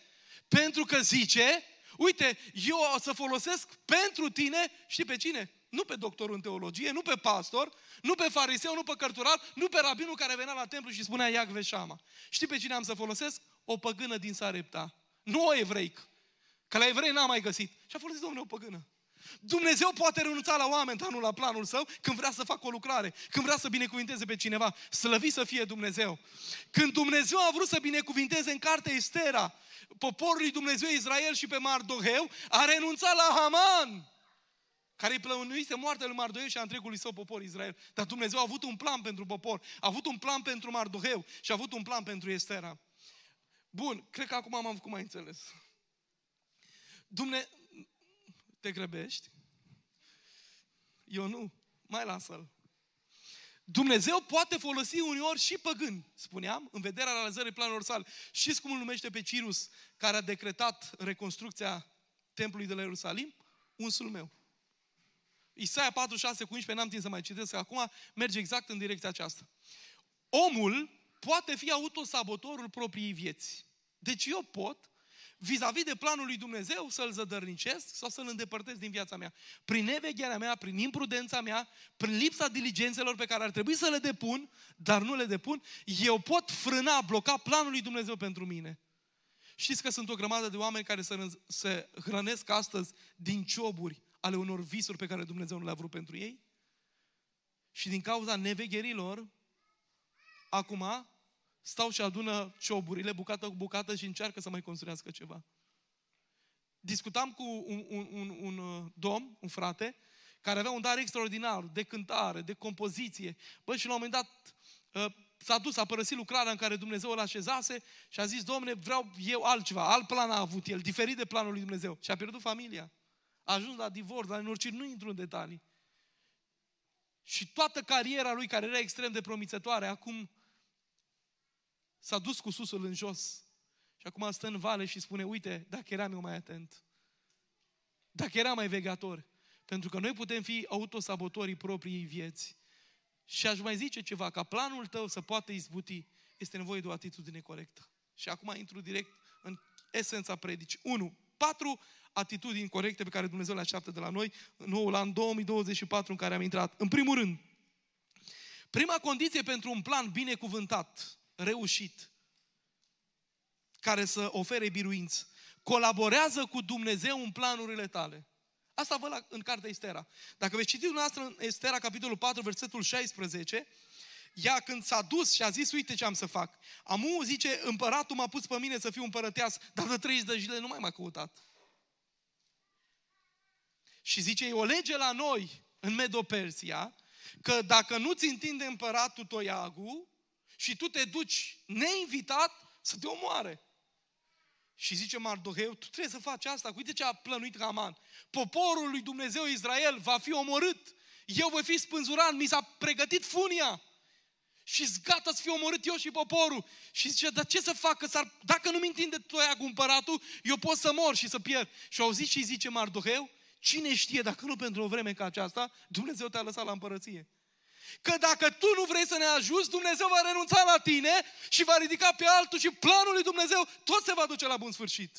Speaker 1: Pentru că zice, uite, eu o să folosesc pentru tine, știi pe cine? Nu pe doctorul în teologie, nu pe pastor, nu pe fariseu, nu pe cărturar, nu pe rabinul care venea la templu și spunea Iacve Shama. Știi pe cine am să folosesc? O păgână din Sarepta. Nu o evreic. Că la evrei n-am mai găsit. Și a folosit Domnul o păgână. Dumnezeu poate renunța la oameni, dar nu la planul său, când vrea să facă o lucrare, când vrea să binecuvinteze pe cineva. Slăvi să fie Dumnezeu. Când Dumnezeu a vrut să binecuvinteze în cartea Estera poporul lui Dumnezeu Israel și pe Mardoheu, a renunțat la Haman care îi plănuise moartea lui Mardoheu și a întregului său popor Israel. Dar Dumnezeu a avut un plan pentru popor, a avut un plan pentru Mardoheu și a avut un plan pentru Estera. Bun, cred că acum am făcut mai înțeles. Dumne... Te grăbești? Eu nu. Mai lasă-l. Dumnezeu poate folosi uneori și păgâni, spuneam, în vederea realizării planurilor sale. Știți cum îl numește pe Cirus, care a decretat reconstrucția templului de la Ierusalim? Unsul meu. Isaia 4, 6 cu 11, n-am timp să mai citesc acum, merge exact în direcția aceasta. Omul poate fi autosabotorul propriei vieți. Deci eu pot vis-a-vis de planul lui Dumnezeu să-l zădărnicesc sau să-l îndepărtez din viața mea. Prin nevegherea mea, prin imprudența mea, prin lipsa diligențelor pe care ar trebui să le depun, dar nu le depun, eu pot frâna, bloca planul lui Dumnezeu pentru mine. Știți că sunt o grămadă de oameni care se, se hrănesc astăzi din cioburi ale unor visuri pe care Dumnezeu nu le-a vrut pentru ei? Și din cauza nevegherilor, acum stau și adună cioburile bucată cu bucată și încearcă să mai construiască ceva. Discutam cu un, un, un, un uh, domn, un frate, care avea un dar extraordinar de cântare, de compoziție. Bă, și la un moment dat uh, s-a dus, a părăsit lucrarea în care Dumnezeu îl așezase și a zis, Domne, vreau eu altceva, alt plan a avut el, diferit de planul lui Dumnezeu. Și a pierdut familia. A ajuns la divorț, la nenorociri, nu intru în detalii. Și toată cariera lui, care era extrem de promițătoare, acum s-a dus cu susul în jos și acum stă în vale și spune, uite, dacă eram eu mai atent, dacă eram mai vegator, pentru că noi putem fi autosabotorii propriei vieți. Și aș mai zice ceva, ca planul tău să poată izbuti, este nevoie de o atitudine corectă. Și acum intru direct în esența predicii. 1. Patru atitudini corecte pe care Dumnezeu le așteaptă de la noi în noul an 2024 în care am intrat. În primul rând, prima condiție pentru un plan binecuvântat reușit, care să ofere biruință. Colaborează cu Dumnezeu în planurile tale. Asta văd la, în cartea Estera. Dacă veți citi dumneavoastră în Estera, capitolul 4, versetul 16, ea când s-a dus și a zis, uite ce am să fac. Amu zice, împăratul m-a pus pe mine să fiu împărăteas, dar de 30 de zile nu mai m-a căutat. Și zice, e o lege la noi, în Medopersia, că dacă nu-ți întinde împăratul Toiagu, și tu te duci neinvitat să te omoare. Și zice Mardoheu, tu trebuie să faci asta. Uite ce a plănuit Haman. Poporul lui Dumnezeu Israel va fi omorât. Eu voi fi spânzurat, mi s-a pregătit funia. Și gata să fiu omorât eu și poporul. Și zice, dar ce să fac? Că s-ar, dacă nu-mi întinde toia cu împăratul, eu pot să mor și să pierd. Și au zis și zice Mardoheu, cine știe, dacă nu pentru o vreme ca aceasta, Dumnezeu te-a lăsat la împărăție. Că dacă tu nu vrei să ne ajuți, Dumnezeu va renunța la tine și va ridica pe altul și planul lui Dumnezeu tot se va duce la bun sfârșit.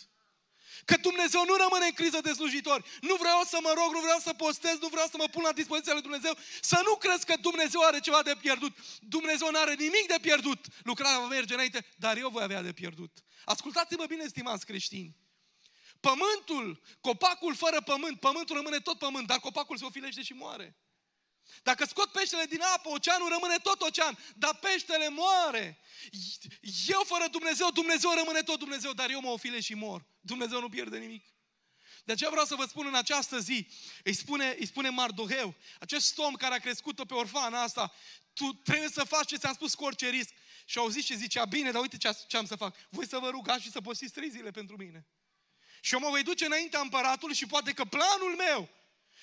Speaker 1: Că Dumnezeu nu rămâne în criză de slujitori. Nu vreau să mă rog, nu vreau să postez, nu vreau să mă pun la dispoziția lui Dumnezeu. Să nu crezi că Dumnezeu are ceva de pierdut. Dumnezeu nu are nimic de pierdut. Lucrarea va merge înainte, dar eu voi avea de pierdut. Ascultați-mă bine, stimați creștini. Pământul, copacul fără pământ, pământul rămâne tot pământ, dar copacul se ofilește și moare. Dacă scot peștele din apă, oceanul rămâne tot ocean, dar peștele moare. Eu fără Dumnezeu, Dumnezeu rămâne tot Dumnezeu, dar eu mă ofile și mor. Dumnezeu nu pierde nimic. De aceea vreau să vă spun în această zi, îi spune, îi spune Mardoheu, acest om care a crescut-o pe orfana asta, tu trebuie să faci ce ți-am spus cu orice risc. Și au zis și zicea, bine, dar uite ce, ce am să fac. Voi să vă rugați și să postiți trei zile pentru mine. Și eu mă voi duce înaintea împăratului și poate că planul meu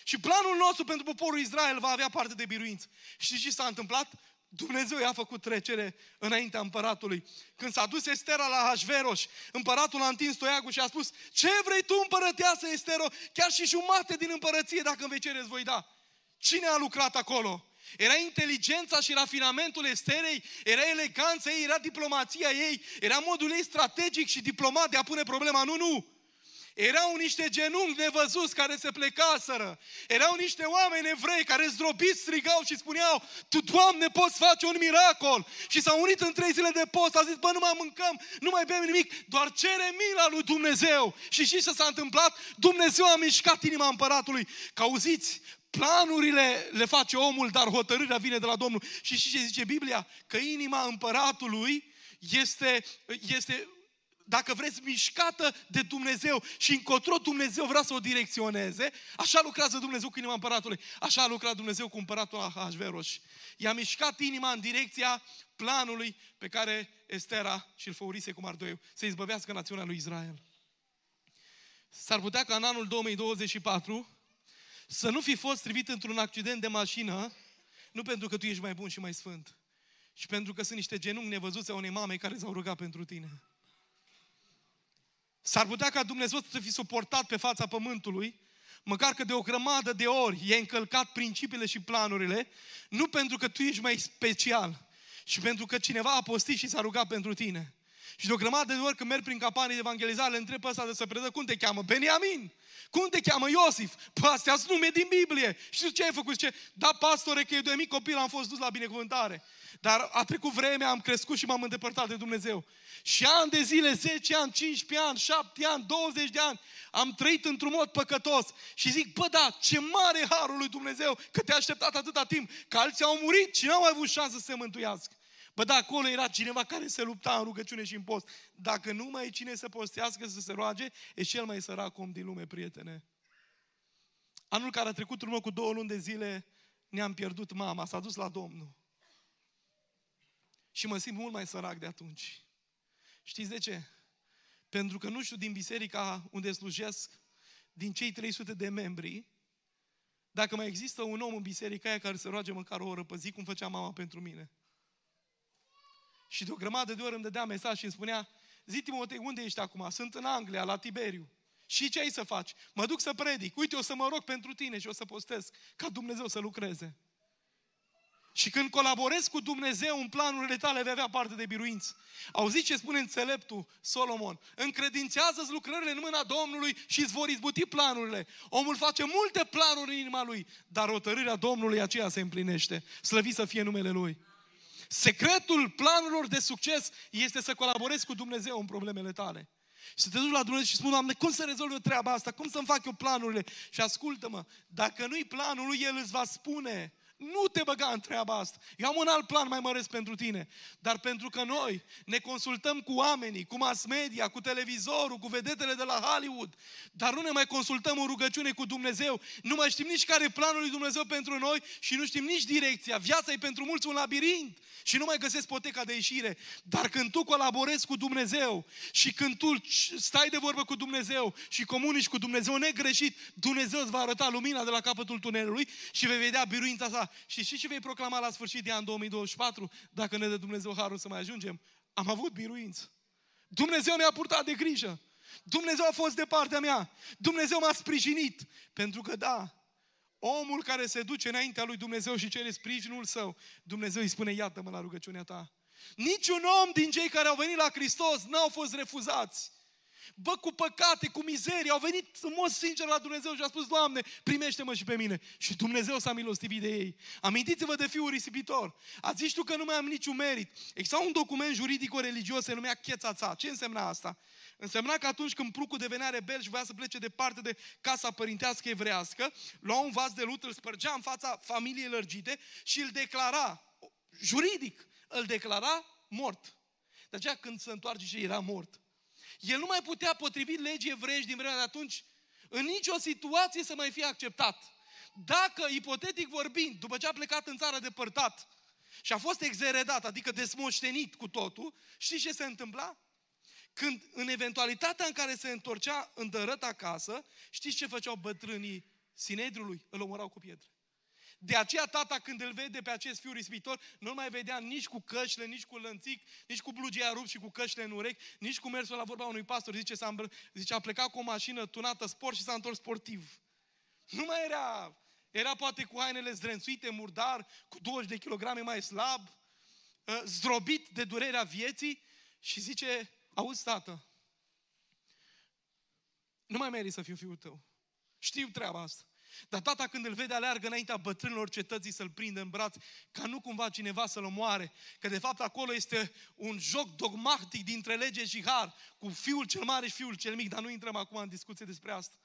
Speaker 1: și planul nostru pentru poporul Israel va avea parte de biruință. Și ce s-a întâmplat? Dumnezeu i-a făcut trecere înaintea împăratului. Când s-a dus Estera la Hashverosh, împăratul a întins toiagul și a spus, ce vrei tu împărăteasă, Estero? Chiar și jumate din împărăție, dacă îmi vei cere, îți voi da. Cine a lucrat acolo? Era inteligența și rafinamentul Esterei, era eleganța ei, era diplomația ei, era modul ei strategic și diplomat de a pune problema. Nu, nu! Erau niște genunchi nevăzuți care se plecaseră. Erau niște oameni evrei care zdrobiți strigau și spuneau Tu, Doamne, poți face un miracol. Și s-au unit în trei zile de post. A zis, bă, nu mai mâncăm, nu mai bem nimic, doar cere mila lui Dumnezeu. Și și ce s-a întâmplat? Dumnezeu a mișcat inima împăratului. Că auziți, planurile le face omul, dar hotărârea vine de la Domnul. Și și ce zice Biblia? Că inima împăratului este, este dacă vreți, mișcată de Dumnezeu și încotro Dumnezeu vrea să o direcționeze, așa lucrează Dumnezeu cu inima împăratului. Așa a lucrat Dumnezeu cu împăratul Ahasveros. I-a mișcat inima în direcția planului pe care Estera și-l făurise cu Mardoiu, să izbăvească națiunea lui Israel. S-ar putea ca în anul 2024 să nu fi fost trivit într-un accident de mașină Nu pentru că tu ești mai bun și mai sfânt, ci pentru că sunt niște genunchi nevăzuți a unei mame care s-au rugat pentru tine. S-ar putea ca Dumnezeu să fi suportat pe fața pământului, măcar că de o grămadă de ori i-a încălcat principiile și planurile, nu pentru că tu ești mai special, și pentru că cineva a postit și s-a rugat pentru tine. Și de o grămadă de ori când merg prin campanii de evangelizare, le întreb pe ăsta de să predă, cum te cheamă? Beniamin! Cum te cheamă? Iosif! Păi astea sunt nume din Biblie! Și tu ce ai făcut? Ce? Da, pastore, că eu de mic copil am fost dus la binecuvântare. Dar a trecut vremea, am crescut și m-am îndepărtat de Dumnezeu. Și ani de zile, 10 ani, 15 ani, 7 ani, 20 de ani, am trăit într-un mod păcătos. Și zic, bă, da, ce mare harul lui Dumnezeu că te-a așteptat atâta timp, că alții au murit și n-au mai avut șansă să se mântuiască. Bă, da, acolo era cineva care se lupta în rugăciune și în post. Dacă nu mai e cine să postească, să se roage, e cel mai sărac om din lume, prietene. Anul care a trecut urmă cu două luni de zile, ne-am pierdut mama, s-a dus la Domnul. Și mă simt mult mai sărac de atunci. Știți de ce? Pentru că nu știu din biserica unde slujesc, din cei 300 de membri, dacă mai există un om în biserica aia care se roage măcar o oră pe zi, cum făcea mama pentru mine. Și de o grămadă de ori îmi dădea mesaj și îmi spunea, zi Timotei, unde ești acum? Sunt în Anglia, la Tiberiu. Și ce ai să faci? Mă duc să predic. Uite, o să mă rog pentru tine și o să postez ca Dumnezeu să lucreze. Și când colaborezi cu Dumnezeu în planurile tale, vei avea parte de biruință. Auziți ce spune înțeleptul Solomon? Încredințează-ți lucrările în mâna Domnului și îți vor izbuti planurile. Omul face multe planuri în inima lui, dar hotărârea Domnului aceea se împlinește. Slăvit să fie numele Lui. Secretul planurilor de succes este să colaborezi cu Dumnezeu în problemele tale. Și să te duci la Dumnezeu și spui, Doamne, cum să rezolv eu treaba asta? Cum să-mi fac eu planurile? Și ascultă-mă, dacă nu-i planul lui, El îți va spune nu te băga în treaba asta. Eu am un alt plan mai măresc pentru tine. Dar pentru că noi ne consultăm cu oamenii, cu mass media, cu televizorul, cu vedetele de la Hollywood, dar nu ne mai consultăm în rugăciune cu Dumnezeu, nu mai știm nici care e planul lui Dumnezeu pentru noi și nu știm nici direcția. Viața e pentru mulți un labirint și nu mai găsesc poteca de ieșire. Dar când tu colaborezi cu Dumnezeu și când tu stai de vorbă cu Dumnezeu și comunici cu Dumnezeu negreșit, Dumnezeu îți va arăta lumina de la capătul tunelului și vei vedea biruința sa și știi ce vei proclama la sfârșit de an 2024, dacă ne dă Dumnezeu harul să mai ajungem? Am avut biruință. Dumnezeu ne-a purtat de grijă. Dumnezeu a fost de partea mea. Dumnezeu m-a sprijinit. Pentru că da, omul care se duce înaintea lui Dumnezeu și cere sprijinul său, Dumnezeu îi spune, iată-mă la rugăciunea ta. Niciun om din cei care au venit la Hristos n-au fost refuzați. Bă, cu păcate, cu mizerie, au venit în mod sincer la Dumnezeu și a spus, Doamne, primește-mă și pe mine. Și Dumnezeu s-a milostivit de ei. Amintiți-vă de fiul risipitor. Ați zis tu că nu mai am niciun merit. Exista un document juridico-religios, se numea chețața. Ce însemna asta? Însemna că atunci când prucul devenea rebel și voia să plece departe de casa părintească evrească, lua un vas de lut, îl spărgea în fața familiei lărgite și îl declara, juridic, îl declara mort. De aceea când se întoarce și era mort. El nu mai putea, potrivit legii evreiești din vremea de atunci, în nicio situație să mai fie acceptat. Dacă, ipotetic vorbind, după ce a plecat în țară depărtat și a fost exeredat, adică desmoștenit cu totul, știți ce se întâmpla? Când, în eventualitatea în care se întorcea îndărât acasă, știți ce făceau bătrânii Sinedrului? Îl omorau cu pietre. De aceea tata când îl vede pe acest fiu rispitor, nu mai vedea nici cu cășile, nici cu lănțic, nici cu blugia rupt și cu cășile în urechi, nici cu mersul la vorba unui pastor. Zice, s-a, zice, a plecat cu o mașină tunată sport și s-a întors sportiv. Nu mai era, era poate cu hainele zdrențuite, murdar, cu 20 de kilograme mai slab, ă, zdrobit de durerea vieții și zice, auzi tată, nu mai meri să fiu fiul tău. Știu treaba asta. Dar tata când îl vede aleargă înaintea bătrânilor cetății să-l prindă în braț, ca nu cumva cineva să-l omoare, că de fapt acolo este un joc dogmatic dintre lege și har, cu fiul cel mare și fiul cel mic, dar nu intrăm acum în discuție despre asta.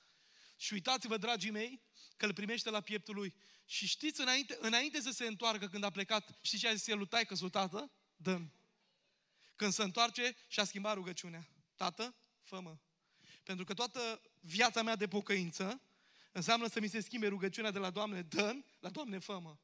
Speaker 1: Și uitați-vă, dragii mei, că îl primește la pieptul lui. Și știți, înainte, înainte să se întoarcă când a plecat, știți ce a zis el lui taică su tată? Dăm. Când se întoarce și a schimbat rugăciunea. Tată, fă Pentru că toată viața mea de pocăință Înseamnă să mi se schimbe rugăciunea de la Doamne, dă la Doamne, fămă.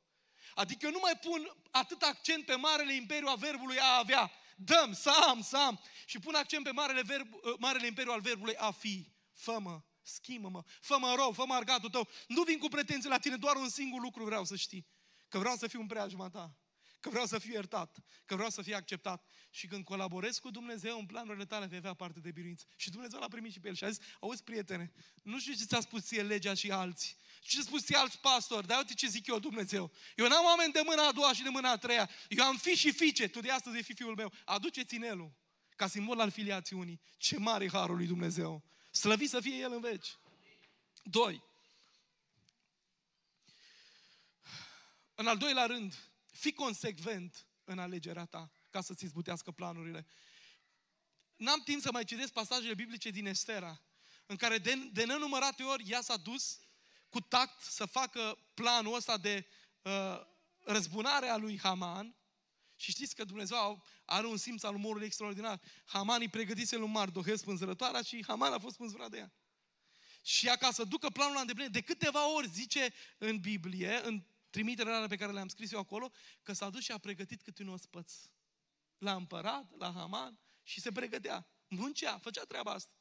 Speaker 1: Adică eu nu mai pun atât accent pe marele imperiu a verbului a avea. Dăm, să am, să am. Și pun accent pe marele, verb, ă, marele imperiu al verbului a fi. Fămă, schimbă-mă, fă-mă rău, fă-mă argatul tău. Nu vin cu pretenții la tine, doar un singur lucru vreau să știi. că vreau să fiu în preajma ta, că vreau să fiu iertat, că vreau să fiu acceptat. Și când colaborez cu Dumnezeu în planurile tale, vei avea parte de biruință. Și Dumnezeu l-a primit și pe el și a zis, auzi prietene, nu știu ce ți-a spus ție legea și alții, ce ți-a spus ție alți pastori, dar uite ce zic eu Dumnezeu. Eu n-am oameni de mâna a doua și de mâna a treia. Eu am fi și fiice, tu de astăzi vei fi fiul meu. Aduceți inelul ca simbol al filiațiunii. Ce mare harul lui Dumnezeu. Slăvit să fie El în veci. Doi. În al doilea rând, fi consecvent în alegerea ta ca să-ți izbutească planurile. N-am timp să mai citesc pasajele biblice din Estera, în care de, de nenumărate ori ea s-a dus cu tact să facă planul ăsta de uh, răzbunare a lui Haman. Și știți că Dumnezeu are un simț al umorului extraordinar. Haman îi pregătise lui Mardohe spânzurătoarea și Haman a fost spânzurat de ea. Și ea ca să ducă planul la îndeplinire, de câteva ori zice în Biblie, în trimiterea pe care le-am scris eu acolo, că s-a dus și a pregătit câte un ospăț. La împărat, la Haman și se pregătea. Muncea, făcea treaba asta.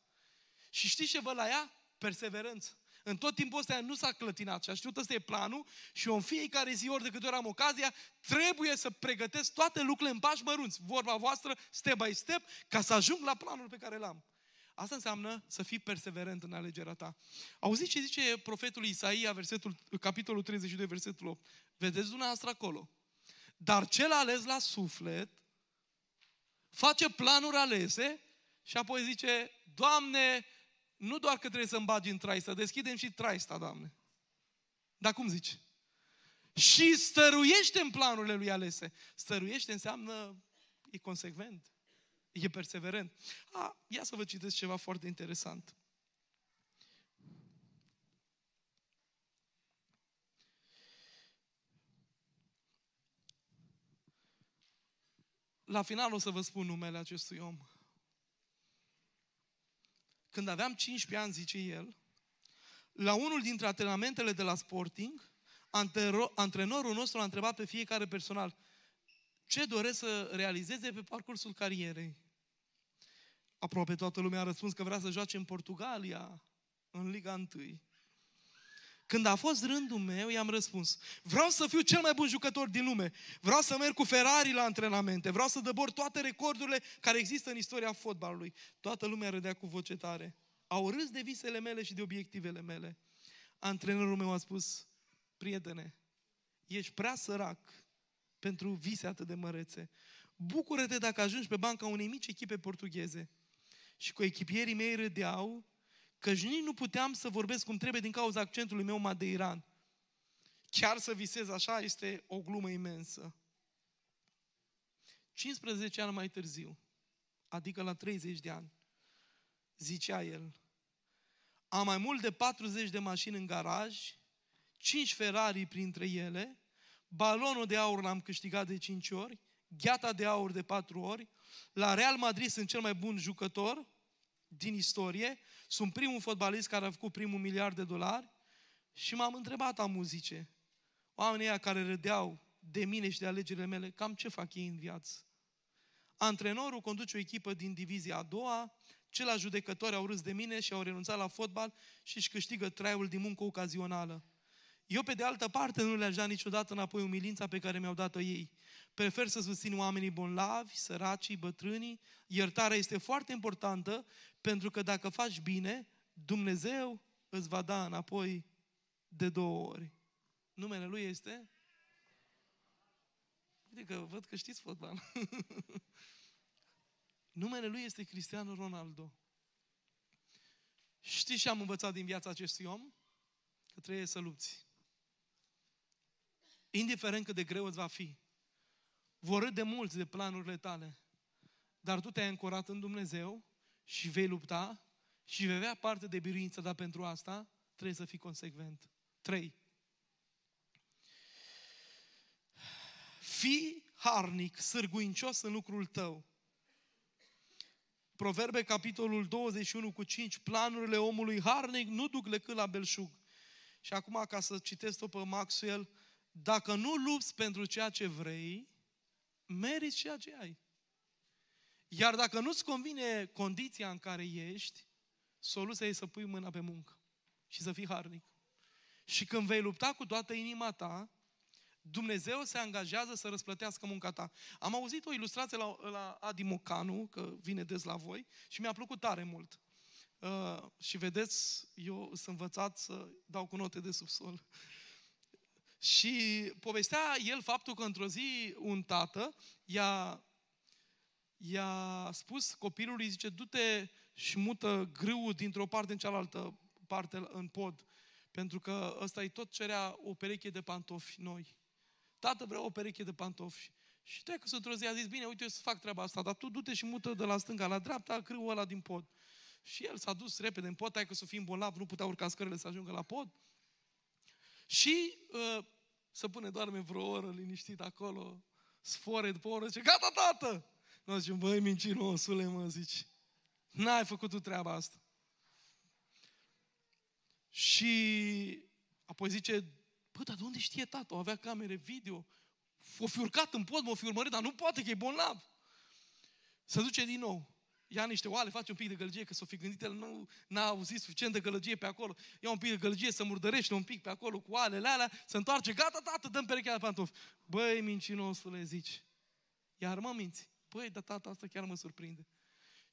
Speaker 1: Și știți ce vă la ea? Perseverență. În tot timpul ăsta nu s-a clătinat și a știut ăsta e planul și eu în fiecare zi, ori de câte ori am ocazia, trebuie să pregătesc toate lucrurile în pași mărunți, vorba voastră, step by step, ca să ajung la planul pe care l-am. Asta înseamnă să fii perseverent în alegerea ta. Auziți ce zice profetul Isaia, versetul, capitolul 32, versetul 8. Vedeți dumneavoastră acolo. Dar cel ales la suflet face planuri alese și apoi zice, Doamne, nu doar că trebuie să-mi bagi în traista, deschidem și traista, Doamne. Dar cum zice? Și stăruiește în planurile lui alese. Stăruiește înseamnă, e consecvent, e perseverent. A, ia să vă citesc ceva foarte interesant. La final o să vă spun numele acestui om. Când aveam 15 ani, zice el, la unul dintre antrenamentele de la Sporting, antrenorul nostru a întrebat pe fiecare personal ce doresc să realizeze pe parcursul carierei. Aproape toată lumea a răspuns că vrea să joace în Portugalia, în Liga 1. Când a fost rândul meu, i-am răspuns, vreau să fiu cel mai bun jucător din lume, vreau să merg cu Ferrari la antrenamente, vreau să dăbor toate recordurile care există în istoria fotbalului. Toată lumea râdea cu voce tare. Au râs de visele mele și de obiectivele mele. Antrenorul meu a spus, prietene, ești prea sărac pentru vise atât de mărețe. Bucură-te dacă ajungi pe banca unei mici echipe portugheze. Și cu echipierii mei râdeau că nici nu puteam să vorbesc cum trebuie din cauza accentului meu madeiran. Chiar să visez așa este o glumă imensă. 15 ani mai târziu, adică la 30 de ani, zicea el, am mai mult de 40 de mașini în garaj, 5 Ferrari printre ele, balonul de aur l-am câștigat de 5 ori, gheata de aur de 4 ori, la Real Madrid sunt cel mai bun jucător, din istorie, sunt primul fotbalist care a făcut primul miliard de dolari și m-am întrebat am muzice. Oamenii ăia care râdeau de mine și de alegerile mele, cam ce fac ei în viață? Antrenorul conduce o echipă din divizia a doua, ceilalți judecători au râs de mine și au renunțat la fotbal și își câștigă traiul din muncă ocazională. Eu, pe de altă parte, nu le-aș da niciodată înapoi umilința pe care mi-au dat-o ei. Prefer să susțin oamenii bonlavi, săracii, bătrânii. Iertarea este foarte importantă pentru că dacă faci bine, Dumnezeu îți va da înapoi de două ori. Numele Lui este? Uite că văd că știți fotbal. Numele Lui este Cristiano Ronaldo. Știți ce am învățat din viața acestui om? Că trebuie să lupți. Indiferent cât de greu îți va fi. Vor râde mulți de planurile tale. Dar tu te-ai ancorat în Dumnezeu și vei lupta și vei avea parte de biruință, dar pentru asta trebuie să fii consecvent. 3. Fii harnic, sârguincios în lucrul tău. Proverbe, capitolul 21 cu 5, planurile omului harnic nu duc decât la belșug. Și acum, ca să citesc-o pe Maxwell, dacă nu lupți pentru ceea ce vrei, meriți ceea ce ai. Iar dacă nu-ți convine condiția în care ești, soluția e să pui mâna pe muncă și să fii harnic. Și când vei lupta cu toată inima ta, Dumnezeu se angajează să răsplătească munca ta. Am auzit o ilustrație la, la Adi Mocanu, că vine des la voi, și mi-a plăcut tare mult. Uh, și vedeți, eu sunt învățat să dau cu note de subsol. Și povestea el faptul că într-o zi un tată i-a, i-a spus copilului, zice, du-te și mută grâul dintr-o parte în cealaltă parte în pod, pentru că ăsta îi tot cerea o pereche de pantofi noi. Tată, vreau o pereche de pantofi. Și te că într-o zi a zis, bine, uite, eu să fac treaba asta, dar tu du-te și mută de la stânga la dreapta grâul ăla din pod. Și el s-a dus repede în pod, că să fim bolnav, nu putea urca scările să ajungă la pod. Și uh, să pune doarme vreo oră liniștit acolo, sfore după o oră, zice, gata, tată! Nu zice, băi, mincinosule, mă, zici, n-ai făcut tu treaba asta. Și apoi zice, bă, dar de unde știe tată? O avea camere video, o fi urcat în pod, m-o fi urmărit, dar nu poate că e bolnav. Se duce din nou ia niște oale, face un pic de gălăgie, că s-o fi gândit, el nu n-a auzit suficient de gălăgie pe acolo, ia un pic de gălăgie, să murdărește un pic pe acolo cu oalele alea, se întoarce, gata, tată, dăm perechea de pantofi. Băi, mincinosule, zici, iar mă minți. Băi, dar tata, asta chiar mă surprinde.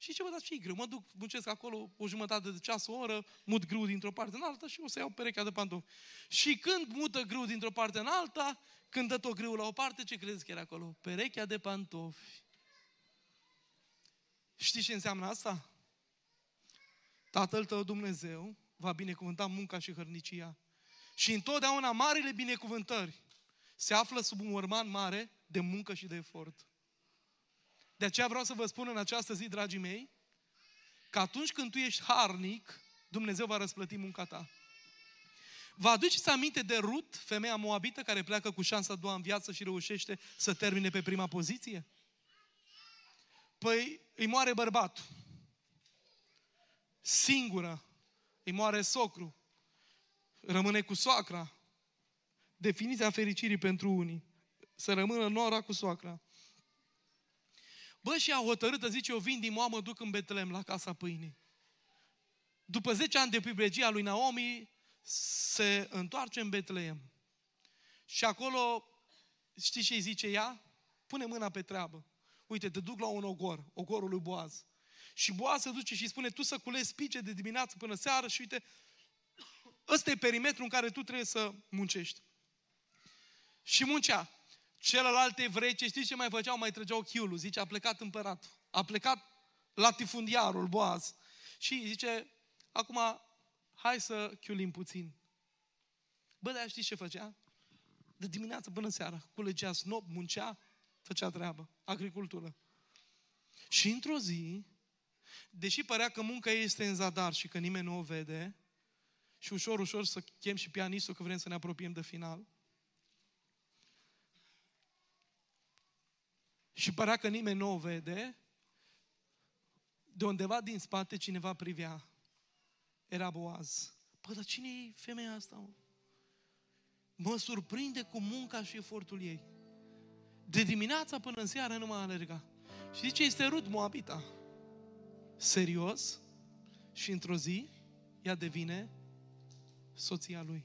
Speaker 1: Și ce mă dați, ce greu? Mă duc, muncesc acolo o jumătate de ceas, o oră, mut grâu dintr-o parte în alta și o să iau perechea de pantofi. Și când mută grâu dintr-o parte în alta, când dă tot grâul la o parte, ce crezi că era acolo? Perechea de pantofi. Știi ce înseamnă asta? Tatăl tău Dumnezeu va binecuvânta munca și hărnicia. Și întotdeauna marile binecuvântări se află sub un urman mare de muncă și de efort. De aceea vreau să vă spun în această zi, dragii mei, că atunci când tu ești harnic, Dumnezeu va răsplăti munca ta. Vă aduceți aminte de Rut, femeia moabită care pleacă cu șansa a doua în viață și reușește să termine pe prima poziție? Păi îi moare bărbatul. Singură. Îi moare socru. Rămâne cu soacra. Definiția fericirii pentru unii. Să rămână nora cu soacra. Bă, și a hotărâtă, zice, eu vin din Moa, mă duc în Betlem, la casa pâinii. După 10 ani de privilegia lui Naomi, se întoarce în Betleem. Și acolo, știți ce îi zice ea? Pune mâna pe treabă uite, te duc la un ogor, ogorul lui Boaz. Și Boaz se duce și spune, tu să culezi pice de dimineață până seară și uite, ăsta e perimetrul în care tu trebuie să muncești. Și muncea. Celelalte evrei, ce știți ce mai făceau? Mai trăgeau chiulul. Zice, a plecat împăratul. A plecat latifundiarul Boaz. Și zice, acum, hai să chiulim puțin. Bă, dar știți ce făcea? De dimineață până seara. Culegea snop, muncea, făcea treabă, agricultură. Și într-o zi, deși părea că munca ei este în zadar și că nimeni nu o vede, și ușor, ușor să chem și pianistul că vrem să ne apropiem de final, și părea că nimeni nu o vede, de undeva din spate cineva privea. Era Boaz. Păi, dar cine e femeia asta? Mă? mă surprinde cu munca și efortul ei. De dimineața până în seară nu mai alerga. Și zice, este Rut Moabita. Serios. Și într-o zi, ea devine soția lui.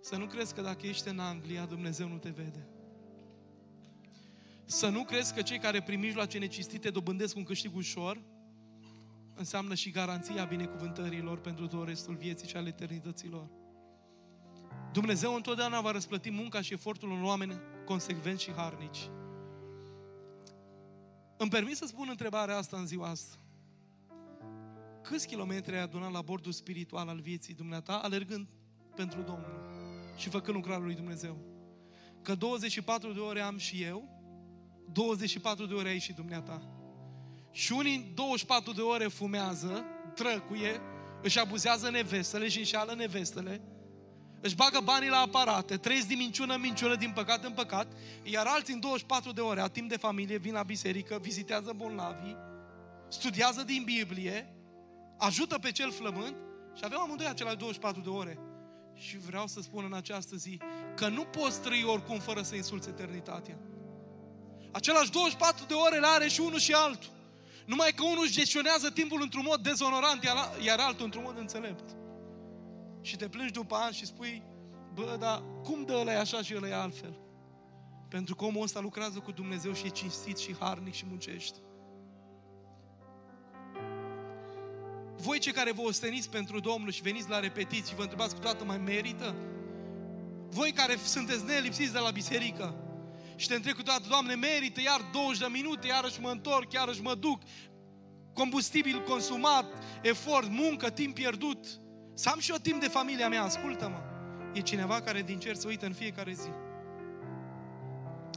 Speaker 1: Să nu crezi că dacă ești în Anglia, Dumnezeu nu te vede. Să nu crezi că cei care prin mijloace necistite dobândesc un câștig ușor, înseamnă și garanția binecuvântărilor pentru tot restul vieții și al eternităților. Dumnezeu întotdeauna va răsplăti munca și efortul unor oameni consecvenți și harnici. Îmi permis să spun întrebarea asta în ziua asta. Câți kilometri ai adunat la bordul spiritual al vieții dumneata, alergând pentru Domnul și făcând lucrarea lui Dumnezeu? Că 24 de ore am și eu, 24 de ore ai și dumneata. Și unii 24 de ore fumează, trăcuie, își abuzează nevestele și înșeală nevestele, își bagă banii la aparate, trăiesc din minciună în minciună, din păcat în păcat, iar alții în 24 de ore, a timp de familie, vin la biserică, vizitează bolnavii, studiază din Biblie, ajută pe cel flământ și avem amândoi acele 24 de ore. Și vreau să spun în această zi că nu poți trăi oricum fără să insulți eternitatea. Același 24 de ore le are și unul și altul. Numai că unul își gestionează timpul într-un mod dezonorant, iar altul într-un mod înțelept și te plângi după ani și spui, Bă, dar cum dă ăla așa și ăla e altfel? Pentru că omul ăsta lucrează cu Dumnezeu și e cinstit și harnic și muncește. Voi cei care vă osteniți pentru Domnul și veniți la repetiții și vă întrebați cu toată mai merită? Voi care sunteți nelipsiți de la biserică și te întreb cu toată, Doamne, merită iar 20 de minute, iarăși mă întorc, iarăși mă duc, combustibil consumat, efort, muncă, timp pierdut. Să am și eu timp de familia mea, ascultă-mă. E cineva care din cer se uită în fiecare zi.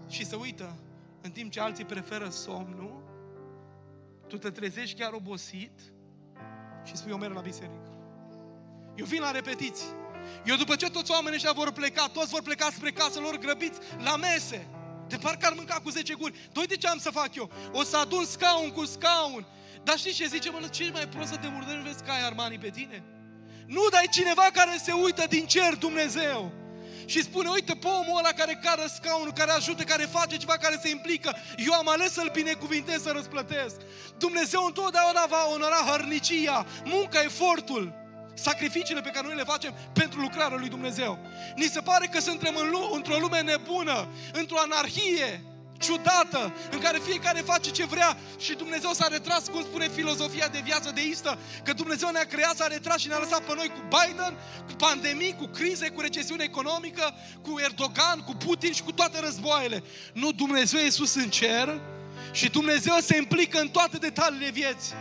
Speaker 1: Și se uită în timp ce alții preferă somnul, tu te trezești chiar obosit și spui, eu merg la biserică. Eu vin la repetiții. Eu după ce toți oamenii ăștia vor pleca, toți vor pleca spre casă lor grăbiți la mese. De parcă ar mânca cu 10 guri. Doi de ce am să fac eu? O să adun scaun cu scaun. Dar știți ce zice? Mă, ce mai prost să te murdări, vezi că ai Armani pe tine? Nu, dar e cineva care se uită din cer, Dumnezeu. Și spune, uite, pomul ăla care cară scaunul, care ajută, care face ceva, care se implică. Eu am ales să-l binecuvintez, să răsplătesc. Dumnezeu întotdeauna va onora hărnicia, munca, efortul sacrificiile pe care noi le facem pentru lucrarea lui Dumnezeu. Ni se pare că suntem în, într-o lume nebună, într-o anarhie ciudată, în care fiecare face ce vrea și Dumnezeu s-a retras, cum spune filozofia de viață deistă, că Dumnezeu ne-a creat, s-a retras și ne-a lăsat pe noi cu Biden, cu pandemii, cu crize, cu recesiune economică, cu Erdogan, cu Putin și cu toate războaiele. Nu, Dumnezeu e sus în cer și Dumnezeu se implică în toate detaliile vieții.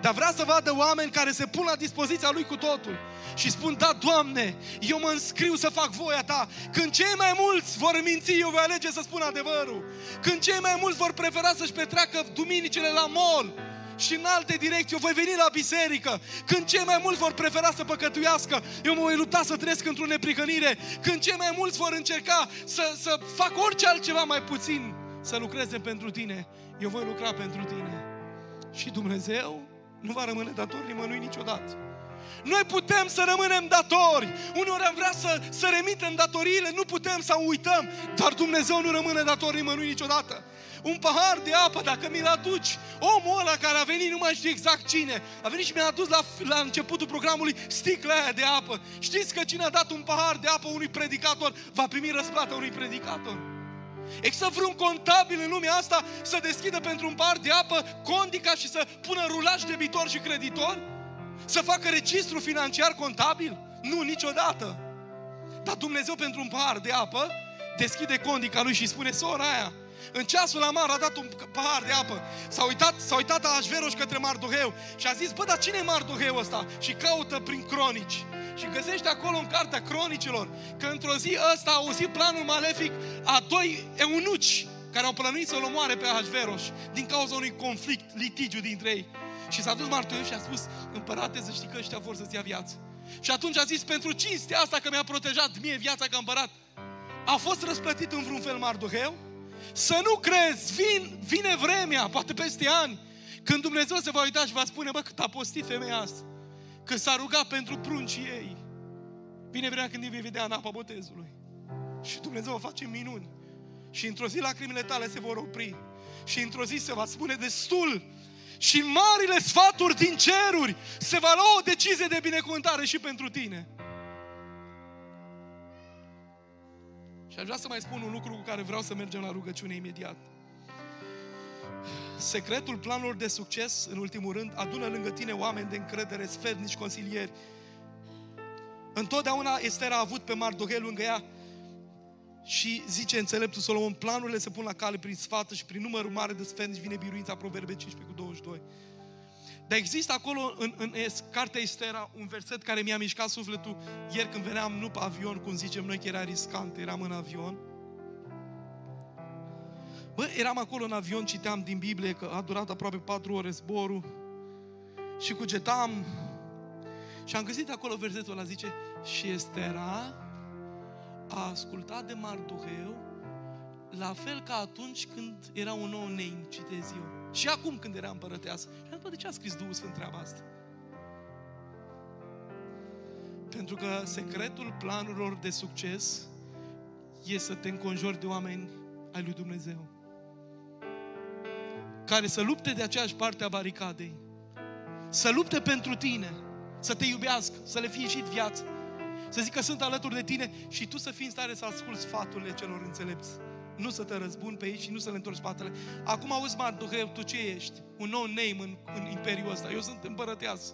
Speaker 1: Dar vrea să vadă oameni care se pun la dispoziția Lui cu totul și spun, da, Doamne, eu mă înscriu să fac voia Ta. Când cei mai mulți vor minți, eu voi alege să spun adevărul. Când cei mai mulți vor prefera să-și petreacă duminicile la mall, și în alte direcții, eu voi veni la biserică. Când cei mai mulți vor prefera să păcătuiască, eu mă voi lupta să trăiesc într-o neprihănire. Când cei mai mulți vor încerca să, să fac orice altceva mai puțin, să lucreze pentru tine, eu voi lucra pentru tine. Și Dumnezeu nu va rămâne dator nimănui niciodată. Noi putem să rămânem datori. Uneori am vrea să, să remitem datoriile, nu putem să uităm, dar Dumnezeu nu rămâne dator nimănui niciodată. Un pahar de apă, dacă mi-l aduci, omul ăla care a venit, nu mai știu exact cine, a venit și mi-a adus la, la începutul programului sticla aia de apă. Știți că cine a dat un pahar de apă unui predicator va primi răsplata unui predicator? Există vreun contabil în lumea asta să deschidă pentru un par de apă condica și să pună rulaj debitor și creditor? Să facă registru financiar contabil? Nu, niciodată. Dar Dumnezeu pentru un pahar de apă deschide condica lui și spune, sora aia, în ceasul amar a dat un pahar de apă. S-a uitat, s-a uitat Ahasveros către Mardoheu și a zis, bă, dar cine e Mardoheu ăsta? Și caută prin cronici. Și găsește acolo în cartea cronicilor că într-o zi ăsta a auzit planul malefic a doi eunuci care au plănuit să-l omoare pe Ahasveros din cauza unui conflict, litigiu dintre ei. Și s-a dus Mardoheu și a spus, împărate să știi că ăștia vor să-ți ia viață. Și atunci a zis, pentru cinstea asta că mi-a protejat mie viața ca împărat, a fost răsplătit în vreun fel Mardoheu? Să nu crezi, vin, vine vremea, poate peste ani, când Dumnezeu se va uita și va spune, bă, cât a postit femeia asta. Că s-a rugat pentru pruncii ei. Vine vremea când îi vei vedea în apa botezului. Și Dumnezeu va face minuni. Și într-o zi lacrimile tale se vor opri. Și într-o zi se va spune destul. Și în marile sfaturi din ceruri se va lua o decizie de binecuvântare și pentru tine. Și aș vrea să mai spun un lucru cu care vreau să mergem la rugăciune imediat. Secretul planurilor de succes, în ultimul rând, adună lângă tine oameni de încredere, sfernici, consilieri. Întotdeauna Estera a avut pe Mardohel lângă ea și zice înțeleptul Solomon, planurile se pun la cale prin sfată și prin numărul mare de sfernici vine biruința, Proverbe 15 cu 22. Dar există acolo în, în cartea Estera un verset care mi-a mișcat sufletul ieri când veneam nu pe avion, cum zicem noi că era riscant, eram în avion. Bă, eram acolo în avion, citeam din Biblie că a durat aproape patru ore zborul și cugetam și am găsit acolo versetul ăla, zice și Estera a ascultat de Mardoheu la fel ca atunci când era un nou nein, citez eu. Și acum când era împărăteasă. Și am de ce a scris Duhul Sfânt treaba asta? Pentru că secretul planurilor de succes e să te înconjori de oameni ai lui Dumnezeu. Care să lupte de aceeași parte a baricadei. Să lupte pentru tine. Să te iubească. Să le fie și viață. Să zic că sunt alături de tine și tu să fii în stare să asculți sfaturile celor înțelepți. Nu să te răzbuni pe ei și nu să le întorci spatele. Acum auzi, Mardoheu, tu ce ești? Un nou name în, în imperiul ăsta. Eu sunt împărăteasă.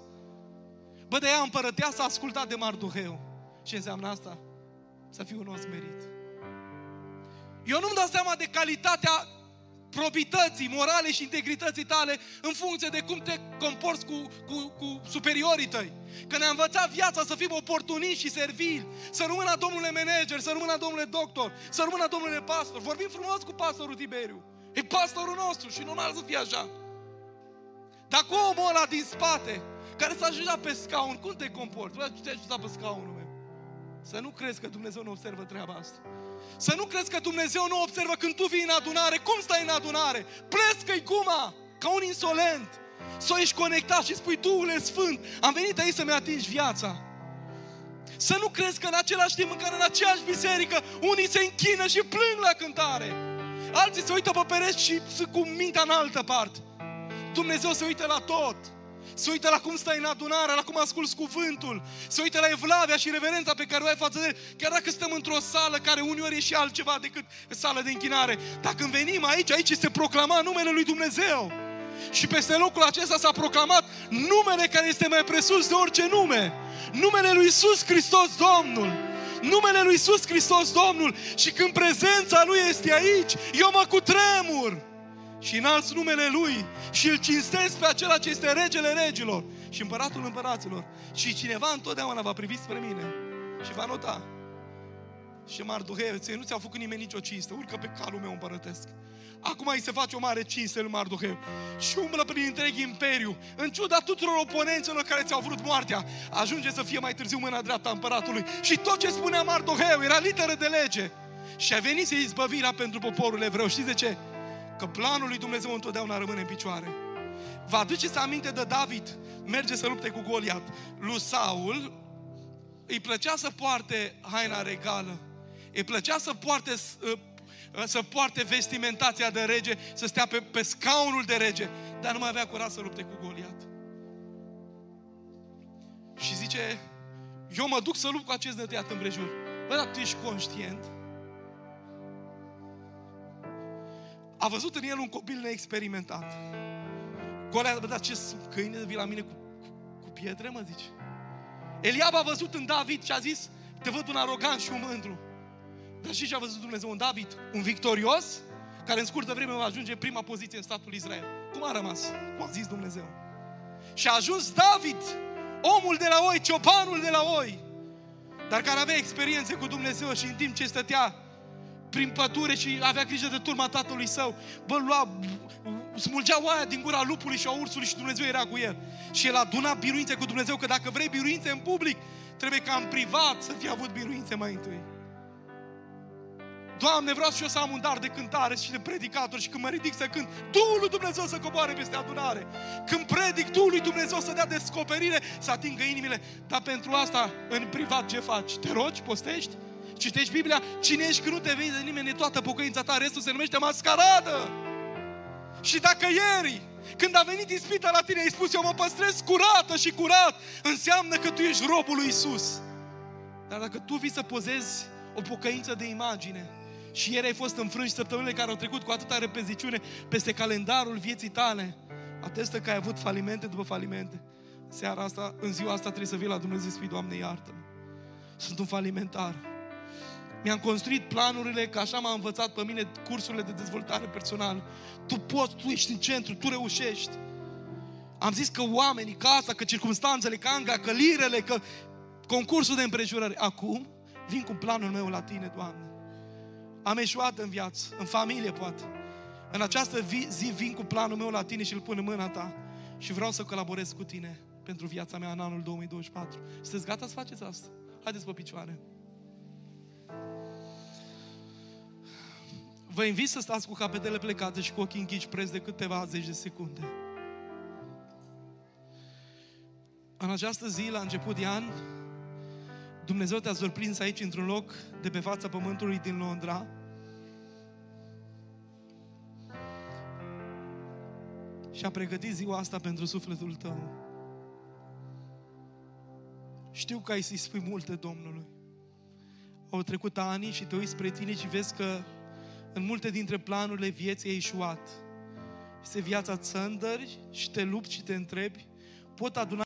Speaker 1: Bă, de ea împărăteasă a ascultat de Mardoheu. Ce înseamnă asta? Să fiu un om smerit. Eu nu-mi dau seama de calitatea probității, morale și integrității tale în funcție de cum te comporți cu, cu, cu superiorii tăi. Că ne-a învățat viața să fim oportuniști și servili, să rămână domnule manager, să rămână domnule doctor, să rămână domnule pastor. Vorbim frumos cu pastorul Tiberiu. E pastorul nostru și normal să fie așa. Dar cu omul ăla din spate, care s-a ajutat pe scaun, cum te comporți? Bă, te-ai ajutat pe scaunul meu. Să nu crezi că Dumnezeu nu observă treaba asta. Să nu crezi că Dumnezeu nu observă când tu vii în adunare, cum stai în adunare? Plescă-i guma, ca un insolent. Să ești conectat și spui, Duhule Sfânt, am venit aici să-mi atingi viața. Să nu crezi că în același timp în care în aceeași biserică unii se închină și plâng la cântare. Alții se uită pe pereți și sunt cu mintea în altă parte. Dumnezeu se uită la tot se uită la cum stai în adunare, la cum asculți cuvântul, se uită la evlavia și reverența pe care o ai față de el, chiar dacă stăm într-o sală care uneori e și altceva decât sală de închinare. Dacă venim aici, aici se proclama numele lui Dumnezeu. Și peste locul acesta s-a proclamat numele care este mai presus de orice nume. Numele lui Iisus Hristos Domnul. Numele lui Iisus Hristos Domnul. Și când prezența Lui este aici, eu mă cutremur și înalți numele Lui și îl cinstesc pe acela ce este regele regilor și împăratul împăraților. Și cineva întotdeauna va privi spre mine și va nota. Și Mardoheu, ție nu ți-a făcut nimeni nicio cinste, urcă pe calul meu împărătesc. Acum îi se face o mare cinste lui Mardoheu. Și umblă prin întreg imperiu. În ciuda tuturor oponenților care ți-au vrut moartea, ajunge să fie mai târziu mâna dreapta împăratului. Și tot ce spunea Mardoheu era literă de lege. Și a venit să izbăvirea pentru poporul evreu. Știți de ce? Că planul lui Dumnezeu întotdeauna rămâne în picioare. Vă aduceți aminte de David? Merge să lupte cu Goliat. Lui Saul îi plăcea să poarte haina regală. Îi plăcea să poarte, ă, să poarte vestimentația de rege, să stea pe, pe scaunul de rege, dar nu mai avea curaj să lupte cu Goliat. Și zice, eu mă duc să lupt cu acest nătăiat împrejur. Bă, dar tu ești conștient a văzut în el un copil neexperimentat. Golea, bă, dar ce câine vii la mine cu, cu, cu pietre, mă zici? Eliab a văzut în David și a zis, te văd un arogant și un mândru. Dar și ce a văzut Dumnezeu în David? Un victorios, care în scurtă vreme va ajunge prima poziție în statul Israel. Cum a rămas? Cum a zis Dumnezeu. Și a ajuns David, omul de la oi, ciopanul de la oi, dar care avea experiențe cu Dumnezeu și în timp ce stătea prin pădure și avea grijă de turma tatălui său. Bă, lua, smulgea oaia din gura lupului și a ursului și Dumnezeu era cu el. Și el aduna biruințe cu Dumnezeu, că dacă vrei biruințe în public, trebuie ca în privat să fie avut biruințe mai întâi. Doamne, vreau și eu să am un dar de cântare și de predicator și când mă ridic să cânt, Duhul lui Dumnezeu să coboare peste adunare. Când predic, Duhul lui Dumnezeu să dea descoperire, să atingă inimile. Dar pentru asta, în privat, ce faci? Te rogi? Postești? Citești Biblia, cine ești când nu te vezi de nimeni, e toată pocăința ta, restul se numește mascaradă. Și dacă ieri, când a venit ispita la tine, ai spus, eu mă păstrez curată și curat, înseamnă că tu ești robul lui Isus. Dar dacă tu vii să pozezi o pocăință de imagine, și ieri ai fost înfrânși săptămânile care au trecut cu atâta repeziciune peste calendarul vieții tale, atestă că ai avut falimente după falimente. Seara asta, în ziua asta trebuie să vii la Dumnezeu și spui, Doamne, iartă-mă. Sunt un falimentar. Mi-am construit planurile, că așa m-a învățat pe mine cursurile de dezvoltare personală. Tu poți, tu ești în centru, tu reușești. Am zis că oamenii, casa, că circumstanțele, că anga, că lirele, că concursul de împrejurări. Acum vin cu planul meu la tine, Doamne. Am eșuat în viață, în familie poate. În această zi vin cu planul meu la tine și îl pun în mâna ta. Și vreau să colaborez cu tine pentru viața mea în anul 2024. Sunteți gata să faceți asta? Haideți pe picioare. Vă invit să stați cu capetele plecate și cu ochii închiși preț de câteva zeci de secunde. În această zi, la început de an, Dumnezeu te-a surprins aici într-un loc de pe fața pământului din Londra. Și a pregătit ziua asta pentru sufletul tău. Știu că ai să-i spui multe Domnului. Au trecut ani și te uiți spre tine și vezi că în multe dintre planurile vieții ai ieșuat. Este viața țândări și te lupți și te întrebi, pot aduna